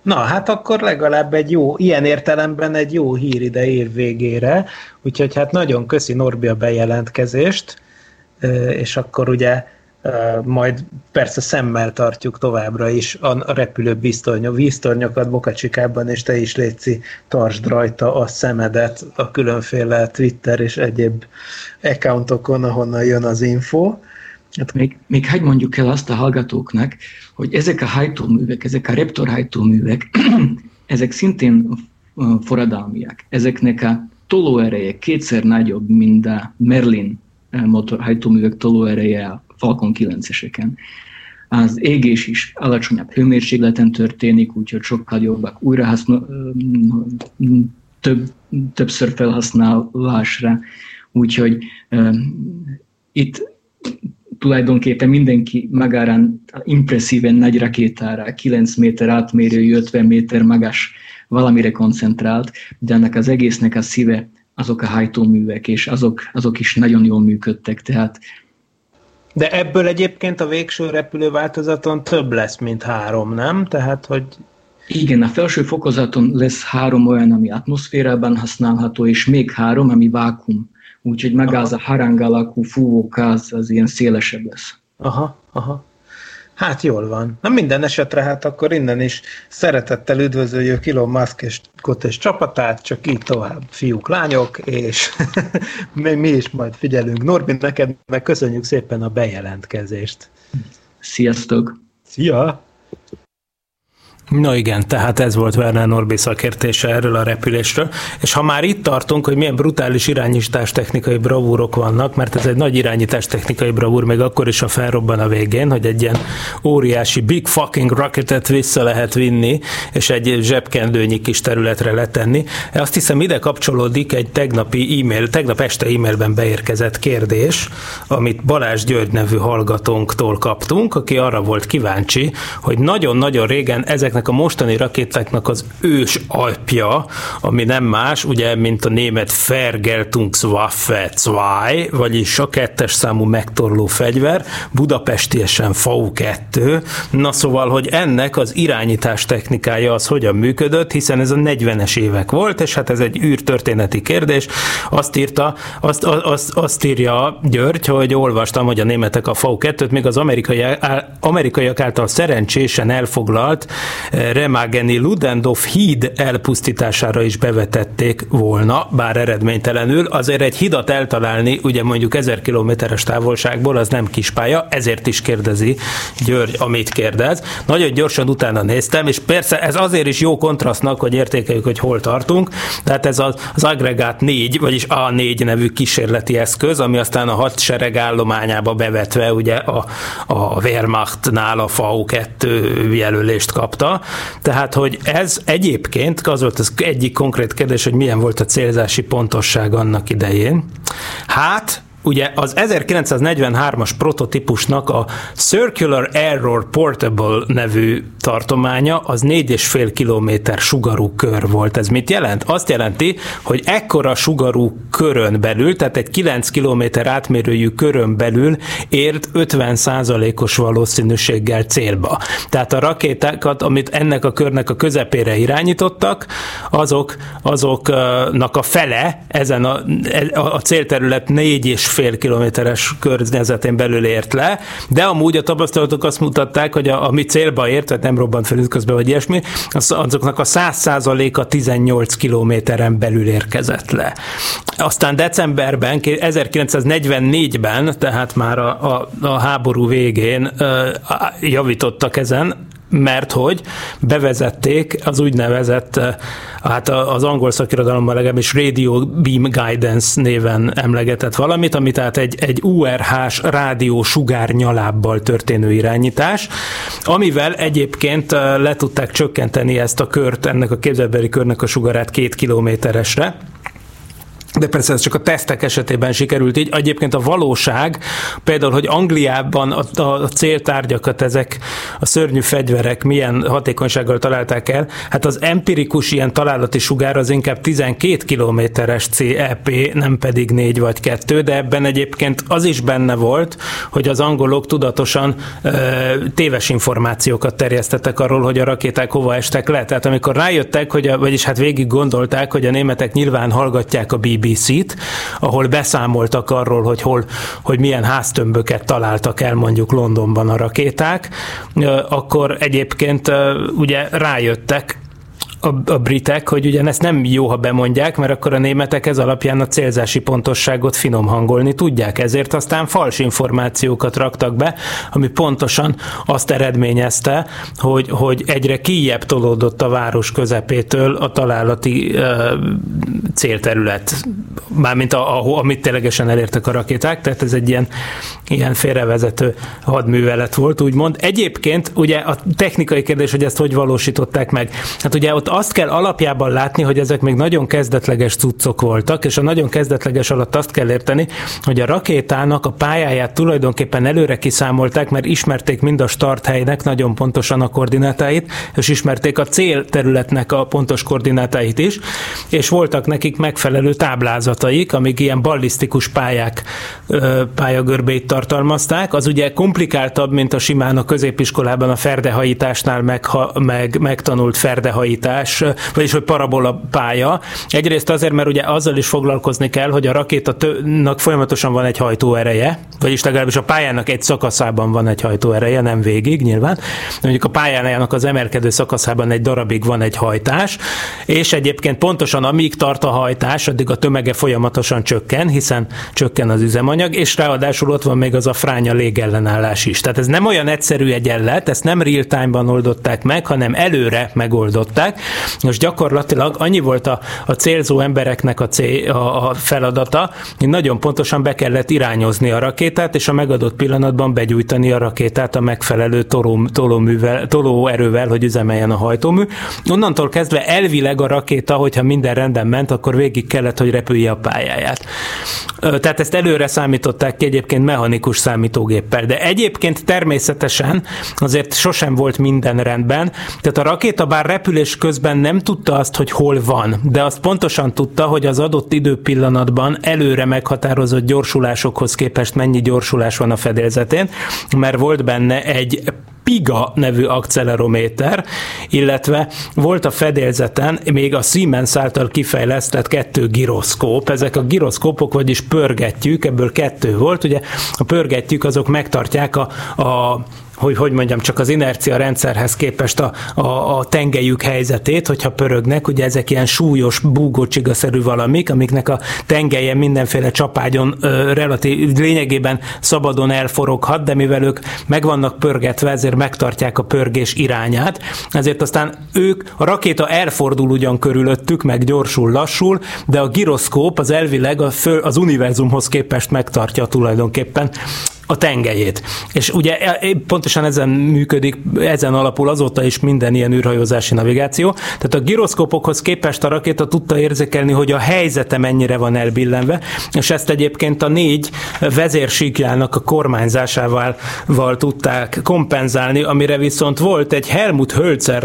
Na, hát akkor legalább egy jó, ilyen értelemben egy jó hír ide év végére, úgyhogy hát nagyon köszi Norbi a bejelentkezést, és akkor ugye majd persze szemmel tartjuk továbbra is a repülő víztornyokat Bokacsikában, és te is Léci, tartsd rajta a szemedet a különféle Twitter és egyéb accountokon, ahonnan jön az info. Hát még, még hagy mondjuk el azt a hallgatóknak, hogy ezek a hajtóművek, ezek a reptor hajtóművek, <clears throat> ezek szintén forradalmiak. Ezeknek a tolóereje kétszer nagyobb, mint a Merlin motor hajtóművek tolóereje a Falcon 9-eseken. Az égés is alacsonyabb hőmérsékleten történik, úgyhogy sokkal jobbak újra használ, több, többször felhasználásra. Úgyhogy itt tulajdonképpen mindenki magárán impresszíven nagy rakétára, 9 méter átmérőjű, 50 méter magas valamire koncentrált, de ennek az egésznek a szíve azok a hajtóművek, és azok, azok is nagyon jól működtek, tehát de ebből egyébként a végső repülő változaton több lesz, mint három, nem? Tehát, hogy... Igen, a felső fokozaton lesz három olyan, ami atmoszférában használható, és még három, ami vákum úgyhogy megáll a harang alakú fúvókáz, az ilyen szélesebb lesz. Aha, aha. Hát jól van. Na minden esetre hát akkor innen is szeretettel üdvözöljük Elon Musk és Kotes csapatát, csak így tovább, fiúk, lányok, és <laughs> mi is majd figyelünk. Norbi, neked meg köszönjük szépen a bejelentkezést. Sziasztok! Szia! Na igen, tehát ez volt Werner Norbi szakértése erről a repülésről, és ha már itt tartunk, hogy milyen brutális irányítás technikai bravúrok vannak, mert ez egy nagy irányítás technikai bravúr, még akkor is, a felrobban a végén, hogy egy ilyen óriási big fucking rocketet vissza lehet vinni, és egy zsebkendőnyi kis területre letenni. Azt hiszem ide kapcsolódik egy tegnapi e-mail, tegnap este e-mailben beérkezett kérdés, amit Balázs György nevű hallgatónktól kaptunk, aki arra volt kíváncsi, hogy nagyon-nagyon régen ezek ezeknek a mostani rakétáknak az ős alpja, ami nem más, ugye, mint a német Vergeltungswaffe 2, vagyis a kettes számú megtorló fegyver, budapestiesen FAU-2. Na szóval, hogy ennek az irányítás technikája az hogyan működött, hiszen ez a 40-es évek volt, és hát ez egy űrtörténeti kérdés. Azt írta, azt, azt, azt írja György, hogy olvastam, hogy a németek a FAU-2-t még az amerikai, amerikaiak által szerencsésen elfoglalt Remageni Ludendorff híd elpusztítására is bevetették volna, bár eredménytelenül. Azért egy hidat eltalálni, ugye mondjuk 1000 kilométeres távolságból, az nem kispálya, ezért is kérdezi György, amit kérdez. Nagyon gyorsan utána néztem, és persze ez azért is jó kontrasztnak, hogy értékeljük, hogy hol tartunk. Tehát ez az, az agregát 4, vagyis A4 nevű kísérleti eszköz, ami aztán a hadsereg állományába bevetve ugye a, a Wehrmachtnál a FAU 2 jelölést kapta tehát, hogy ez egyébként, az volt az egyik konkrét kérdés, hogy milyen volt a célzási pontosság annak idején. Hát, ugye az 1943-as prototípusnak a Circular Error Portable nevű tartománya az 4,5 kilométer sugarú kör volt. Ez mit jelent? Azt jelenti, hogy ekkora sugarú körön belül, tehát egy 9 kilométer átmérőjű körön belül ért 50 os valószínűséggel célba. Tehát a rakétákat, amit ennek a körnek a közepére irányítottak, azok, azoknak a fele ezen a, a célterület 4,5 fél kilométeres környezetén belül ért le, de amúgy a tapasztalatok azt mutatták, hogy a, ami célba ért, tehát nem robbant fel közben, vagy ilyesmi, az, azoknak a 100%-a 18 kilométeren belül érkezett le. Aztán decemberben, 1944-ben, tehát már a, a, a háború végén javítottak ezen, mert hogy bevezették az úgynevezett, eh, hát az angol szakirodalomban legalábbis Radio Beam Guidance néven emlegetett valamit, ami tehát egy, egy URH-s rádió sugár nyalábbal történő irányítás, amivel egyébként eh, le tudták csökkenteni ezt a kört, ennek a képzelbeli körnek a sugarát két kilométeresre, de persze ez csak a tesztek esetében sikerült így. Egyébként a valóság, például, hogy Angliában a, a céltárgyakat ezek a szörnyű fegyverek milyen hatékonysággal találták el, hát az empirikus ilyen találati sugár az inkább 12 kilométeres CEP, nem pedig 4 vagy 2, de ebben egyébként az is benne volt, hogy az angolok tudatosan ö, téves információkat terjesztettek arról, hogy a rakéták hova estek le. Tehát amikor rájöttek, hogy a, vagyis hát végig gondolták, hogy a németek nyilván hallgatják a BBC BBC-t, ahol beszámoltak arról, hogy hol, hogy milyen háztömböket találtak el mondjuk Londonban a rakéták, akkor egyébként ugye rájöttek a, a britek, hogy ugyan ezt nem jó, ha bemondják, mert akkor a németek ez alapján a célzási pontosságot finom hangolni tudják. Ezért aztán fals információkat raktak be, ami pontosan azt eredményezte, hogy, hogy egyre kijebb tolódott a város közepétől a találati uh, célterület, mármint a, a, amit ténylegesen elértek a rakéták, tehát ez egy ilyen, ilyen félrevezető hadművelet volt, úgymond. Egyébként ugye a technikai kérdés, hogy ezt hogy valósították meg. Hát ugye ott azt kell alapjában látni, hogy ezek még nagyon kezdetleges cuccok voltak, és a nagyon kezdetleges alatt azt kell érteni, hogy a rakétának a pályáját tulajdonképpen előre kiszámolták, mert ismerték mind a starthelynek nagyon pontosan a koordinátáit, és ismerték a célterületnek a pontos koordinátáit is, és voltak nekik megfelelő táblázataik, amik ilyen ballisztikus pályák pályagörbét tartalmazták. Az ugye komplikáltabb, mint a simán a középiskolában a ferdehajításnál meg, meg, megtanult ferdehajítás, pályás, vagyis hogy parabola pálya. Egyrészt azért, mert ugye azzal is foglalkozni kell, hogy a rakétának folyamatosan van egy hajtóereje, vagyis legalábbis a pályának egy szakaszában van egy hajtóereje, nem végig nyilván. Mondjuk a pályának az emelkedő szakaszában egy darabig van egy hajtás, és egyébként pontosan amíg tart a hajtás, addig a tömege folyamatosan csökken, hiszen csökken az üzemanyag, és ráadásul ott van még az a fránya légellenállás is. Tehát ez nem olyan egyszerű egyenlet, ezt nem real time-ban oldották meg, hanem előre megoldották, most gyakorlatilag annyi volt a, a célzó embereknek a, cél, a, a feladata, hogy nagyon pontosan be kellett irányozni a rakétát, és a megadott pillanatban begyújtani a rakétát a megfelelő toló, tolóművel, tolóerővel, hogy üzemeljen a hajtómű. Onnantól kezdve elvileg a rakéta, hogyha minden rendben ment, akkor végig kellett, hogy repülje a pályáját. Tehát ezt előre számították ki egyébként mechanikus számítógéppel, de egyébként természetesen azért sosem volt minden rendben, tehát a rakéta bár repülés közben közben nem tudta azt, hogy hol van, de azt pontosan tudta, hogy az adott időpillanatban előre meghatározott gyorsulásokhoz képest mennyi gyorsulás van a fedélzetén, mert volt benne egy PIGA nevű akcelerométer, illetve volt a fedélzeten még a Siemens által kifejlesztett kettő giroszkóp. Ezek a giroszkópok, vagyis pörgetjük, ebből kettő volt. Ugye a pörgetjük, azok megtartják a, a hogy hogy mondjam, csak az inercia rendszerhez képest a, a, a tengelyük helyzetét, hogyha pörögnek, ugye ezek ilyen súlyos, búgócsigaszerű valamik, amiknek a tengelye mindenféle csapágyon ö, relatív, lényegében szabadon elforoghat, de mivel ők meg vannak pörgetve, ezért megtartják a pörgés irányát, ezért aztán ők, a rakéta elfordul ugyan körülöttük, meg gyorsul, lassul, de a giroszkóp az elvileg a föl, az univerzumhoz képest megtartja tulajdonképpen a tengelyét. És ugye e, e, pontosan ezen működik, ezen alapul azóta is minden ilyen űrhajózási navigáció. Tehát a gyroszkópokhoz képest a rakéta tudta érzékelni, hogy a helyzete mennyire van elbillenve, és ezt egyébként a négy vezérsíkjának a kormányzásával val tudták kompenzálni, amire viszont volt egy Helmut Hölzer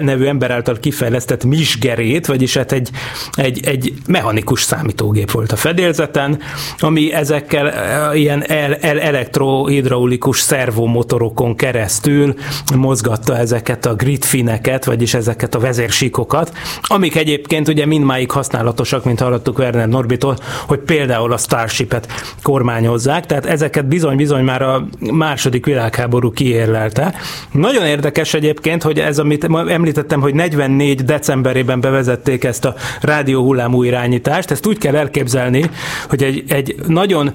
nevű ember által kifejlesztett misgerét, vagyis hát egy, egy, egy mechanikus számítógép volt a fedélzeten, ami ezekkel e, ilyen el, el, elektrohidraulikus szervomotorokon keresztül mozgatta ezeket a gridfineket, vagyis ezeket a vezérsíkokat, amik egyébként ugye mindmáig használatosak, mint hallottuk Werner Norbitól, hogy például a Starship-et kormányozzák, tehát ezeket bizony-bizony már a második világháború kiérlelte. Nagyon érdekes egyébként, hogy ez, amit említettem, hogy 44 decemberében bevezették ezt a rádióhullámú irányítást, ezt úgy kell elképzelni, hogy egy, egy nagyon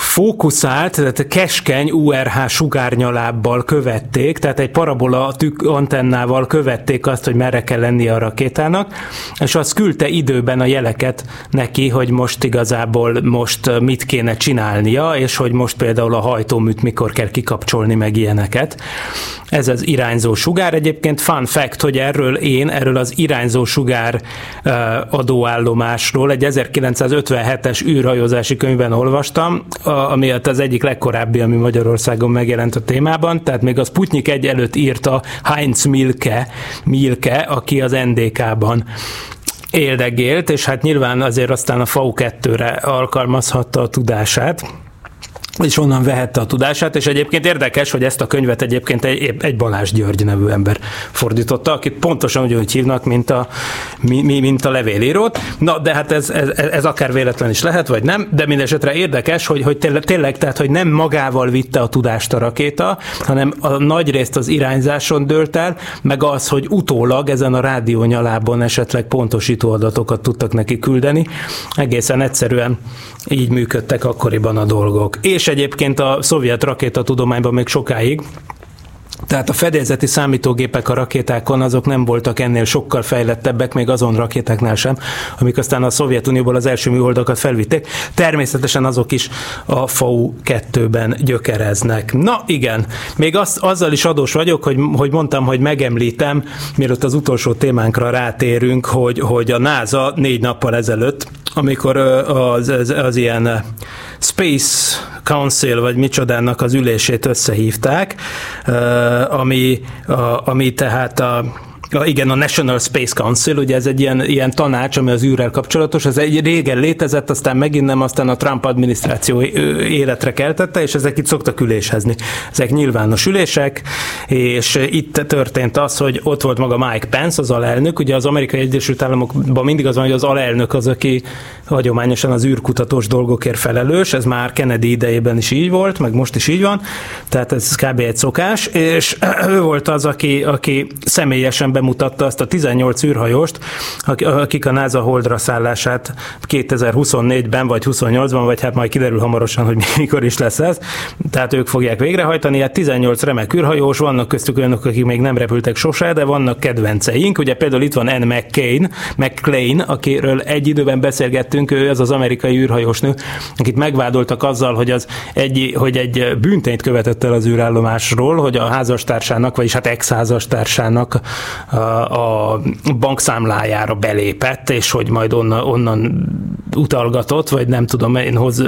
fókuszált, tehát keskeny URH sugárnyalábbal követték, tehát egy parabola tük antennával követték azt, hogy merre kell lenni a rakétának, és az küldte időben a jeleket neki, hogy most igazából most mit kéne csinálnia, és hogy most például a hajtóműt mikor kell kikapcsolni, meg ilyeneket. Ez az irányzó sugár. Egyébként fun fact, hogy erről én, erről az irányzó sugár adóállomásról egy 1957-es űrhajózási könyvben olvastam, ami hát az egyik legkorábbi, ami Magyarországon megjelent a témában, tehát még a Sputnik egy előtt írta Heinz Milke, Milke aki az NDK-ban éldegélt, és hát nyilván azért aztán a FAU2-re alkalmazhatta a tudását és onnan vehette a tudását, és egyébként érdekes, hogy ezt a könyvet egyébként egy, egy Balázs György nevű ember fordította, akit pontosan ugyanúgy hívnak, mint a, mint a levélírót. Na, de hát ez, ez, ez akár véletlen is lehet, vagy nem, de mindesetre érdekes, hogy, hogy tényleg, tényleg, tehát, hogy nem magával vitte a tudást a rakéta, hanem a nagy részt az irányzáson dőlt el, meg az, hogy utólag ezen a rádiónyalában esetleg pontosító adatokat tudtak neki küldeni. Egészen egyszerűen így működtek akkoriban a dolgok. És egyébként a szovjet rakétatudományban még sokáig tehát a fedélzeti számítógépek a rakétákon azok nem voltak ennél sokkal fejlettebbek, még azon rakétáknál sem, amik aztán a Szovjetunióból az első műholdakat felvitték. Természetesen azok is a FAU-2-ben gyökereznek. Na igen, még az, azzal is adós vagyok, hogy, hogy mondtam, hogy megemlítem, mielőtt az utolsó témánkra rátérünk, hogy, hogy a NASA négy nappal ezelőtt, amikor az, az, az ilyen Space Council, vagy micsodának az ülését összehívták, ami, ami tehát a igen, a National Space Council, ugye ez egy ilyen, ilyen tanács, ami az űrrel kapcsolatos, ez egy régen létezett, aztán megint nem, aztán a Trump adminisztráció életre keltette, és ezek itt szoktak üléshezni. Ezek nyilvános ülések, és itt történt az, hogy ott volt maga Mike Pence, az alelnök, ugye az Amerikai Egyesült Államokban mindig az van, hogy az alelnök az, aki hagyományosan az űrkutatós dolgokért felelős, ez már Kennedy idejében is így volt, meg most is így van, tehát ez kb. egy szokás, és <clears throat> ő volt az, aki, aki személyesen bemutatta azt a 18 űrhajóst, akik a NASA holdra szállását 2024-ben vagy 28-ban, vagy hát majd kiderül hamarosan, hogy <laughs> mikor is lesz ez. Tehát ők fogják végrehajtani. Hát 18 remek űrhajós, vannak köztük olyanok, akik még nem repültek sose, de vannak kedvenceink. Ugye például itt van Anne McCain, McClain, akiről egy időben beszélgettünk, ő az az amerikai űrhajósnő, akit megvádoltak azzal, hogy, az egy, hogy egy bűntényt követett el az űrállomásról, hogy a házastársának, vagyis hát ex-házastársának a bankszámlájára belépett, és hogy majd onnan, onnan utalgatott, vagy nem tudom, én hoz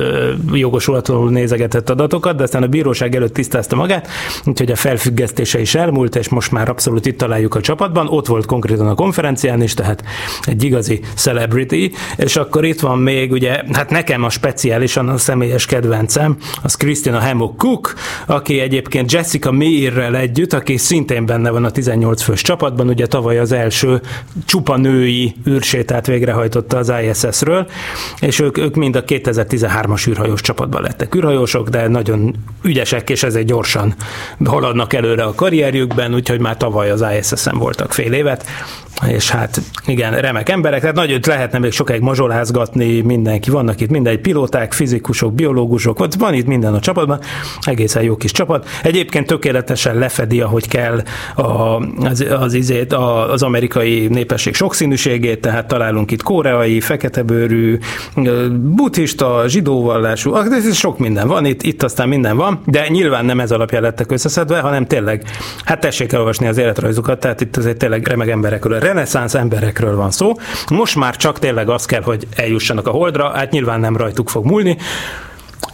jogosulatlanul nézegetett adatokat, de aztán a bíróság előtt tisztázta magát, úgyhogy a felfüggesztése is elmúlt, és most már abszolút itt találjuk a csapatban. Ott volt konkrétan a konferencián is, tehát egy igazi celebrity, és akkor itt van még, ugye, hát nekem a speciálisan a személyes kedvencem, az Christina Hammock Cook, aki egyébként Jessica Meirrel együtt, aki szintén benne van a 18 fős csapatban, ugye tavaly az első csupa női űrsétát végrehajtotta az ISS-ről, és ők, ők mind a 2013-as űrhajós csapatban lettek űrhajósok, de nagyon ügyesek, és ezért gyorsan haladnak előre a karrierjükben, úgyhogy már tavaly az ISS-en voltak fél évet, és hát igen, remek emberek, tehát nagyon lehetne még sokáig mazsolázgatni mindenki, vannak itt mindegy pilóták, fizikusok, biológusok, van itt minden a csapatban, egészen jó kis csapat. Egyébként tökéletesen lefedi, ahogy kell a, az, az, izét, a, az amerikai népesség sokszínűségét, tehát találunk itt koreai, feketebőrű, buddhista, zsidóvallású, ez sok minden van, itt, itt aztán minden van, de nyilván nem ez alapján lettek összeszedve, hanem tényleg, hát tessék elolvasni az életrajzukat, tehát itt azért tényleg remek emberekről, reneszánsz emberekről van szó. Most már csak tényleg az kell, hogy eljussanak a holdra, hát nyilván nem rajtuk fog múlni,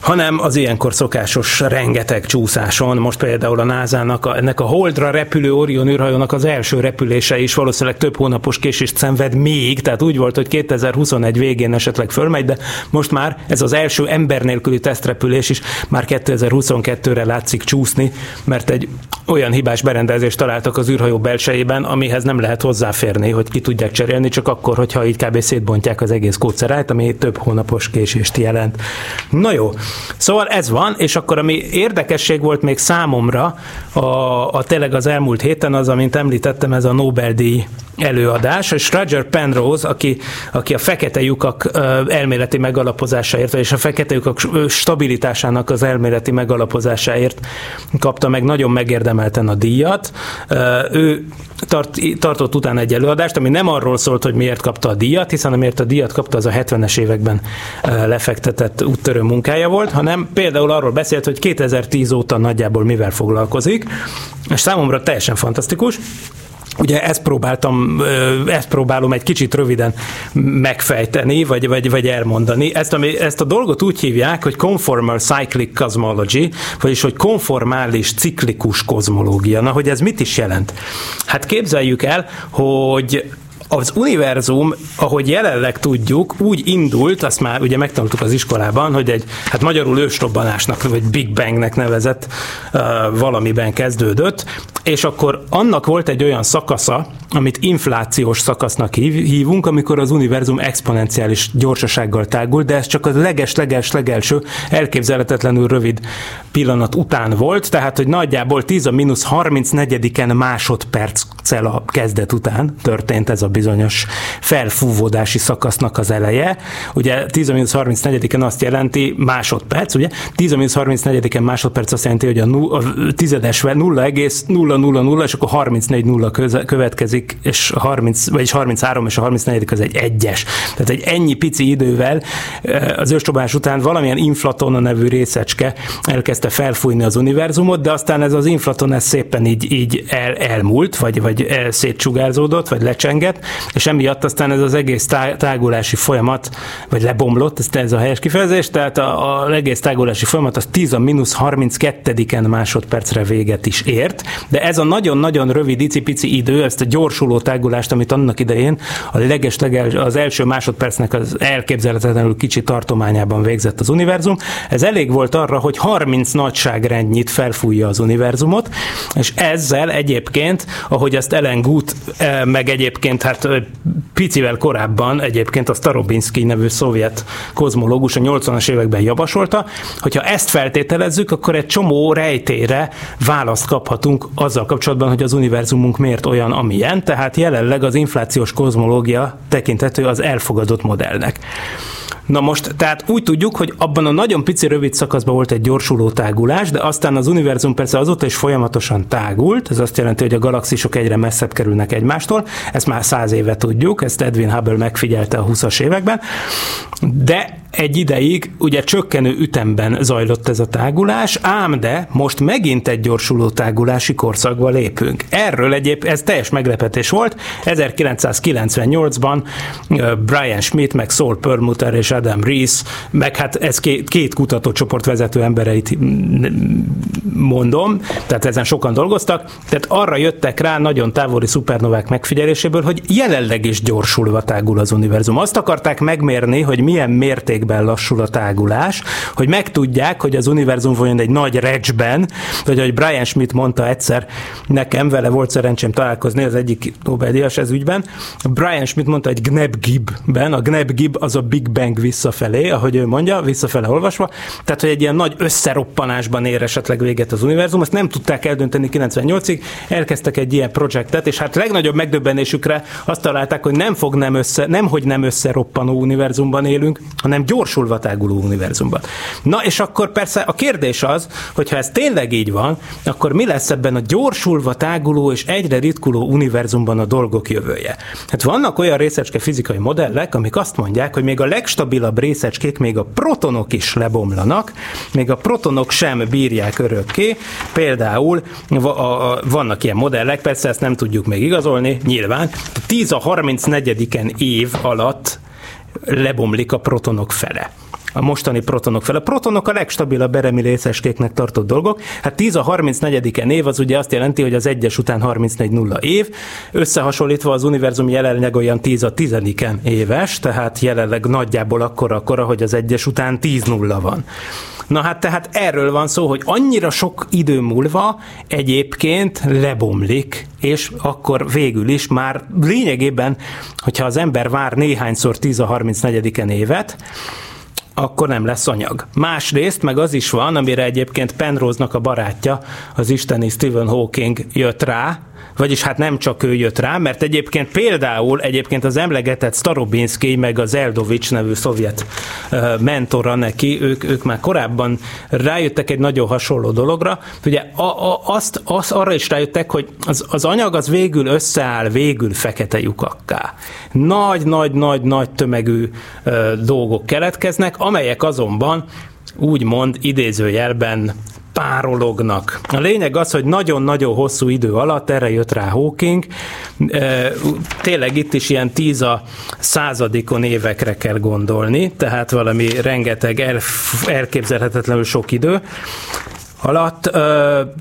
hanem az ilyenkor szokásos rengeteg csúszáson, most például a NASA-nak, a, ennek a Holdra repülő Orion űrhajónak az első repülése is valószínűleg több hónapos késést szenved még, tehát úgy volt, hogy 2021 végén esetleg fölmegy, de most már ez az első ember nélküli tesztrepülés is már 2022-re látszik csúszni, mert egy olyan hibás berendezést találtak az űrhajó belsejében, amihez nem lehet hozzáférni, hogy ki tudják cserélni, csak akkor, hogyha így kb. szétbontják az egész kódszerát, ami több hónapos késést jelent. Na jó, Szóval ez van, és akkor ami érdekesség volt még számomra a, a tényleg az elmúlt héten az, amint említettem, ez a Nobel-díj előadás, és Roger Penrose, aki, aki a fekete lyukak elméleti megalapozásáért, és a fekete lyukak stabilitásának az elméleti megalapozásáért kapta meg nagyon megérdemelten a díjat. Ő tart, tartott utána egy előadást, ami nem arról szólt, hogy miért kapta a díjat, hiszen amiért a díjat kapta, az a 70-es években lefektetett úttörő munkája volt, hanem például arról beszélt, hogy 2010 óta nagyjából mivel foglalkozik, és számomra teljesen fantasztikus. Ugye ezt próbáltam, ezt próbálom egy kicsit röviden megfejteni, vagy, vagy, vagy elmondani. Ezt, ami, ezt a dolgot úgy hívják, hogy conformal cyclic cosmology, vagyis hogy konformális ciklikus kozmológia. Na, hogy ez mit is jelent? Hát képzeljük el, hogy az univerzum, ahogy jelenleg tudjuk, úgy indult, azt már ugye megtanultuk az iskolában, hogy egy, hát magyarul ősrobbanásnak, vagy Big Bangnek nevezett uh, valamiben kezdődött, és akkor annak volt egy olyan szakasza, amit inflációs szakasznak hívunk, amikor az univerzum exponenciális gyorsasággal tágul, de ez csak a leges-leges legelső elképzelhetetlenül rövid pillanat után volt, tehát hogy nagyjából 10 a mínusz 34-en másodperccel a kezdet után történt ez a bizonyos felfúvódási szakasznak az eleje. Ugye 10 a mínusz 34-en azt jelenti másodperc, ugye? 10 a mínusz 34-en másodperc azt jelenti, hogy a, nu, a tizedes 0,000, és akkor 34 nulla következik, és 30, vagyis 33 és a 34 az egy egyes. Tehát egy ennyi pici idővel eh, az őscsobás után valamilyen inflatona nevű részecske elkezdte felfújni az univerzumot, de aztán ez az inflaton ez szépen így, így el, elmúlt, vagy, vagy el szétsugárzódott, vagy lecsengett, és emiatt aztán ez az egész tágulási folyamat, vagy lebomlott, ez, ez a helyes kifejezés, tehát a, a egész tágulási folyamat az 10 a mínusz 32-en másodpercre véget is ért, de ez a nagyon-nagyon rövid icipici idő, ezt a gyorsuló tágulást, amit annak idején a leges az első másodpercnek az elképzelhetetlenül kicsi tartományában végzett az univerzum, ez elég volt arra, hogy 30 nagyságrendnyit felfújja az univerzumot, és ezzel egyébként, ahogy ezt Ellen Gut, eh, meg egyébként hát hát picivel korábban egyébként a Starobinski nevű szovjet kozmológus a 80-as években javasolta, hogyha ezt feltételezzük, akkor egy csomó rejtére választ kaphatunk azzal kapcsolatban, hogy az univerzumunk miért olyan, amilyen, tehát jelenleg az inflációs kozmológia tekintető az elfogadott modellnek. Na most, tehát úgy tudjuk, hogy abban a nagyon pici rövid szakaszban volt egy gyorsuló tágulás, de aztán az univerzum persze azóta is folyamatosan tágult, ez azt jelenti, hogy a galaxisok egyre messzebb kerülnek egymástól, ezt már száz éve tudjuk, ezt Edwin Hubble megfigyelte a 20-as években, de egy ideig ugye csökkenő ütemben zajlott ez a tágulás, ám de most megint egy gyorsuló tágulási korszakba lépünk. Erről egyéb, ez teljes meglepetés volt. 1998-ban Brian Schmidt, meg Saul Perlmutter és Adam Rees, meg hát ez két, két kutatócsoport vezető embereit mondom, tehát ezen sokan dolgoztak, tehát arra jöttek rá nagyon távoli szupernovák megfigyeléséből, hogy jelenleg is gyorsulva tágul az univerzum. Azt akarták megmérni, hogy milyen mérték mértékben lassul a tágulás, hogy megtudják, hogy az univerzum vajon egy nagy recsben, vagy ahogy Brian Schmidt mondta egyszer, nekem vele volt szerencsém találkozni, az egyik Nobel-díjas ez ügyben, Brian Schmidt mondta egy Gneb-Gib-ben, a Gneb-Gib az a Big Bang visszafelé, ahogy ő mondja, visszafele olvasva, tehát hogy egy ilyen nagy összeroppanásban ér esetleg véget az univerzum, azt nem tudták eldönteni 98-ig, elkezdtek egy ilyen projektet, és hát legnagyobb megdöbbenésükre azt találták, hogy nem fog nem össze, nem hogy nem összeroppanó univerzumban élünk, hanem gyorsulva táguló univerzumban. Na és akkor persze a kérdés az, hogy ha ez tényleg így van, akkor mi lesz ebben a gyorsulva táguló és egyre ritkuló univerzumban a dolgok jövője? Hát vannak olyan részecske fizikai modellek, amik azt mondják, hogy még a legstabilabb részecskék, még a protonok is lebomlanak, még a protonok sem bírják örökké. Például vannak ilyen modellek, persze ezt nem tudjuk még igazolni, nyilván. 10 a 34. év alatt lebomlik a protonok fele a mostani protonok fel. A protonok a legstabilabb eremi részeskéknek tartott dolgok. Hát 10 a 34 év az ugye azt jelenti, hogy az egyes után 34 nulla év. Összehasonlítva az univerzum jelenleg olyan 10 a 10 éves, tehát jelenleg nagyjából akkora, akkora, hogy az egyes után 10 nulla van. Na hát tehát erről van szó, hogy annyira sok idő múlva egyébként lebomlik, és akkor végül is már lényegében, hogyha az ember vár néhányszor 10 a 34 évet, akkor nem lesz anyag. Másrészt meg az is van, amire egyébként Penrose-nak a barátja, az isteni Stephen Hawking jött rá, vagyis hát nem csak ő jött rá, mert egyébként például egyébként az emlegetett Starobinski, meg az Eldovics nevű szovjet mentora neki, ők, ők már korábban rájöttek egy nagyon hasonló dologra. Ugye a, a, azt, azt arra is rájöttek, hogy az, az anyag az végül összeáll, végül fekete lyukakká. Nagy, nagy, nagy, nagy tömegű ö, dolgok keletkeznek, amelyek azonban úgymond idézőjelben párolognak. A lényeg az, hogy nagyon-nagyon hosszú idő alatt, erre jött rá Hawking, tényleg itt is ilyen tíz a századikon évekre kell gondolni, tehát valami rengeteg elképzelhetetlenül sok idő, alatt,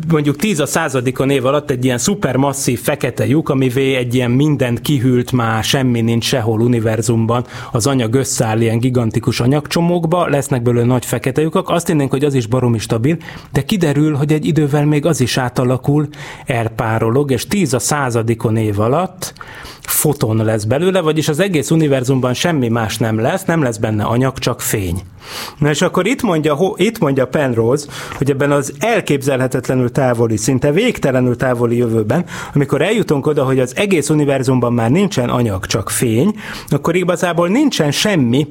mondjuk 10 a századikon év alatt egy ilyen szupermasszív fekete lyuk, amivé egy ilyen mindent kihűlt már, semmi nincs sehol univerzumban, az anyag összeáll ilyen gigantikus anyagcsomókba, lesznek belőle nagy fekete lyukak, azt hinnénk, hogy az is baromi stabil, de kiderül, hogy egy idővel még az is átalakul, elpárolog, és 10 a századikon év alatt foton lesz belőle, vagyis az egész univerzumban semmi más nem lesz, nem lesz benne anyag, csak fény. Na és akkor itt mondja, itt mondja Penrose, hogy ebben az elképzelhetetlenül távoli, szinte végtelenül távoli jövőben, amikor eljutunk oda, hogy az egész univerzumban már nincsen anyag, csak fény, akkor igazából nincsen semmi,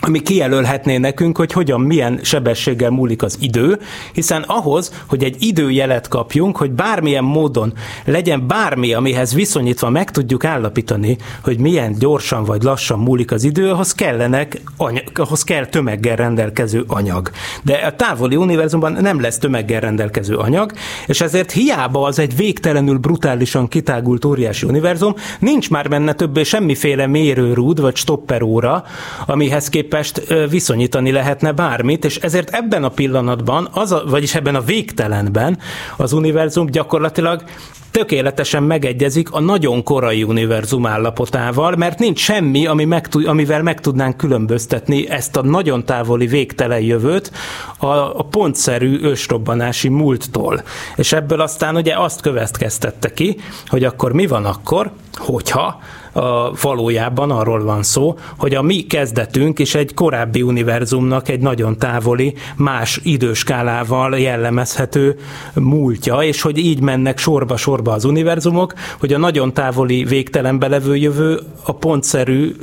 ami kijelölhetné nekünk, hogy hogyan, milyen sebességgel múlik az idő, hiszen ahhoz, hogy egy időjelet kapjunk, hogy bármilyen módon legyen bármi, amihez viszonyítva meg tudjuk állapítani, hogy milyen gyorsan vagy lassan múlik az idő, ahhoz kellenek, anyag, ahhoz kell tömeggel rendelkező anyag. De a távoli univerzumban nem lesz tömeggel rendelkező anyag, és ezért hiába az egy végtelenül brutálisan kitágult óriási univerzum, nincs már benne többé semmiféle mérőrúd vagy stopperóra, amihez képest képest viszonyítani lehetne bármit, és ezért ebben a pillanatban, az a, vagyis ebben a végtelenben az univerzum gyakorlatilag tökéletesen megegyezik a nagyon korai univerzum állapotával, mert nincs semmi, ami meg, amivel meg tudnánk különböztetni ezt a nagyon távoli végtelen jövőt a, a pontszerű ősrobbanási múlttól. És ebből aztán ugye azt következtette ki, hogy akkor mi van akkor, hogyha a, valójában arról van szó, hogy a mi kezdetünk és egy korábbi univerzumnak egy nagyon távoli, más időskálával jellemezhető múltja, és hogy így mennek sorba-sorba az univerzumok, hogy a nagyon távoli végtelenbe levő jövő a pontszerű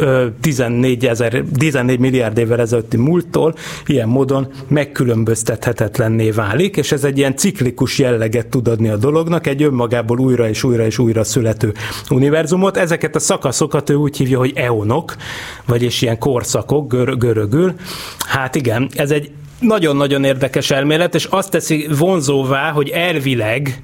14, ezer, 14 milliárd évvel ezelőtti múlttól ilyen módon megkülönböztethetetlenné válik, és ez egy ilyen ciklikus jelleget tud adni a dolognak, egy önmagából újra és újra és újra születő univerzumot. Ezeket a szakaszokat ő úgy hívja, hogy eonok, vagyis ilyen korszakok gör, görögül. Hát igen, ez egy nagyon-nagyon érdekes elmélet, és azt teszi vonzóvá, hogy elvileg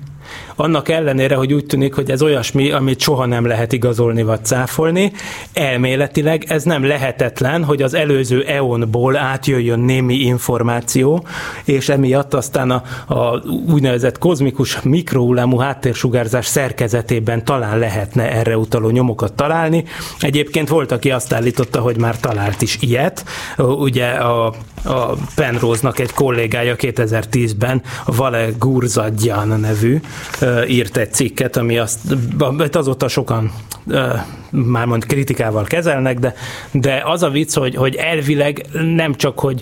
annak ellenére, hogy úgy tűnik, hogy ez olyasmi, amit soha nem lehet igazolni vagy cáfolni, elméletileg ez nem lehetetlen, hogy az előző eonból átjöjjön némi információ, és emiatt aztán a, a úgynevezett kozmikus mikrohullámú háttérsugárzás szerkezetében talán lehetne erre utaló nyomokat találni. Egyébként volt, aki azt állította, hogy már talált is ilyet. Ugye a, a Penrose-nak egy kollégája 2010-ben, a Vale Gurzadjan nevű, írt egy cikket, ami azt, azóta sokan már mond kritikával kezelnek, de, de az a vicc, hogy, hogy elvileg nem csak, hogy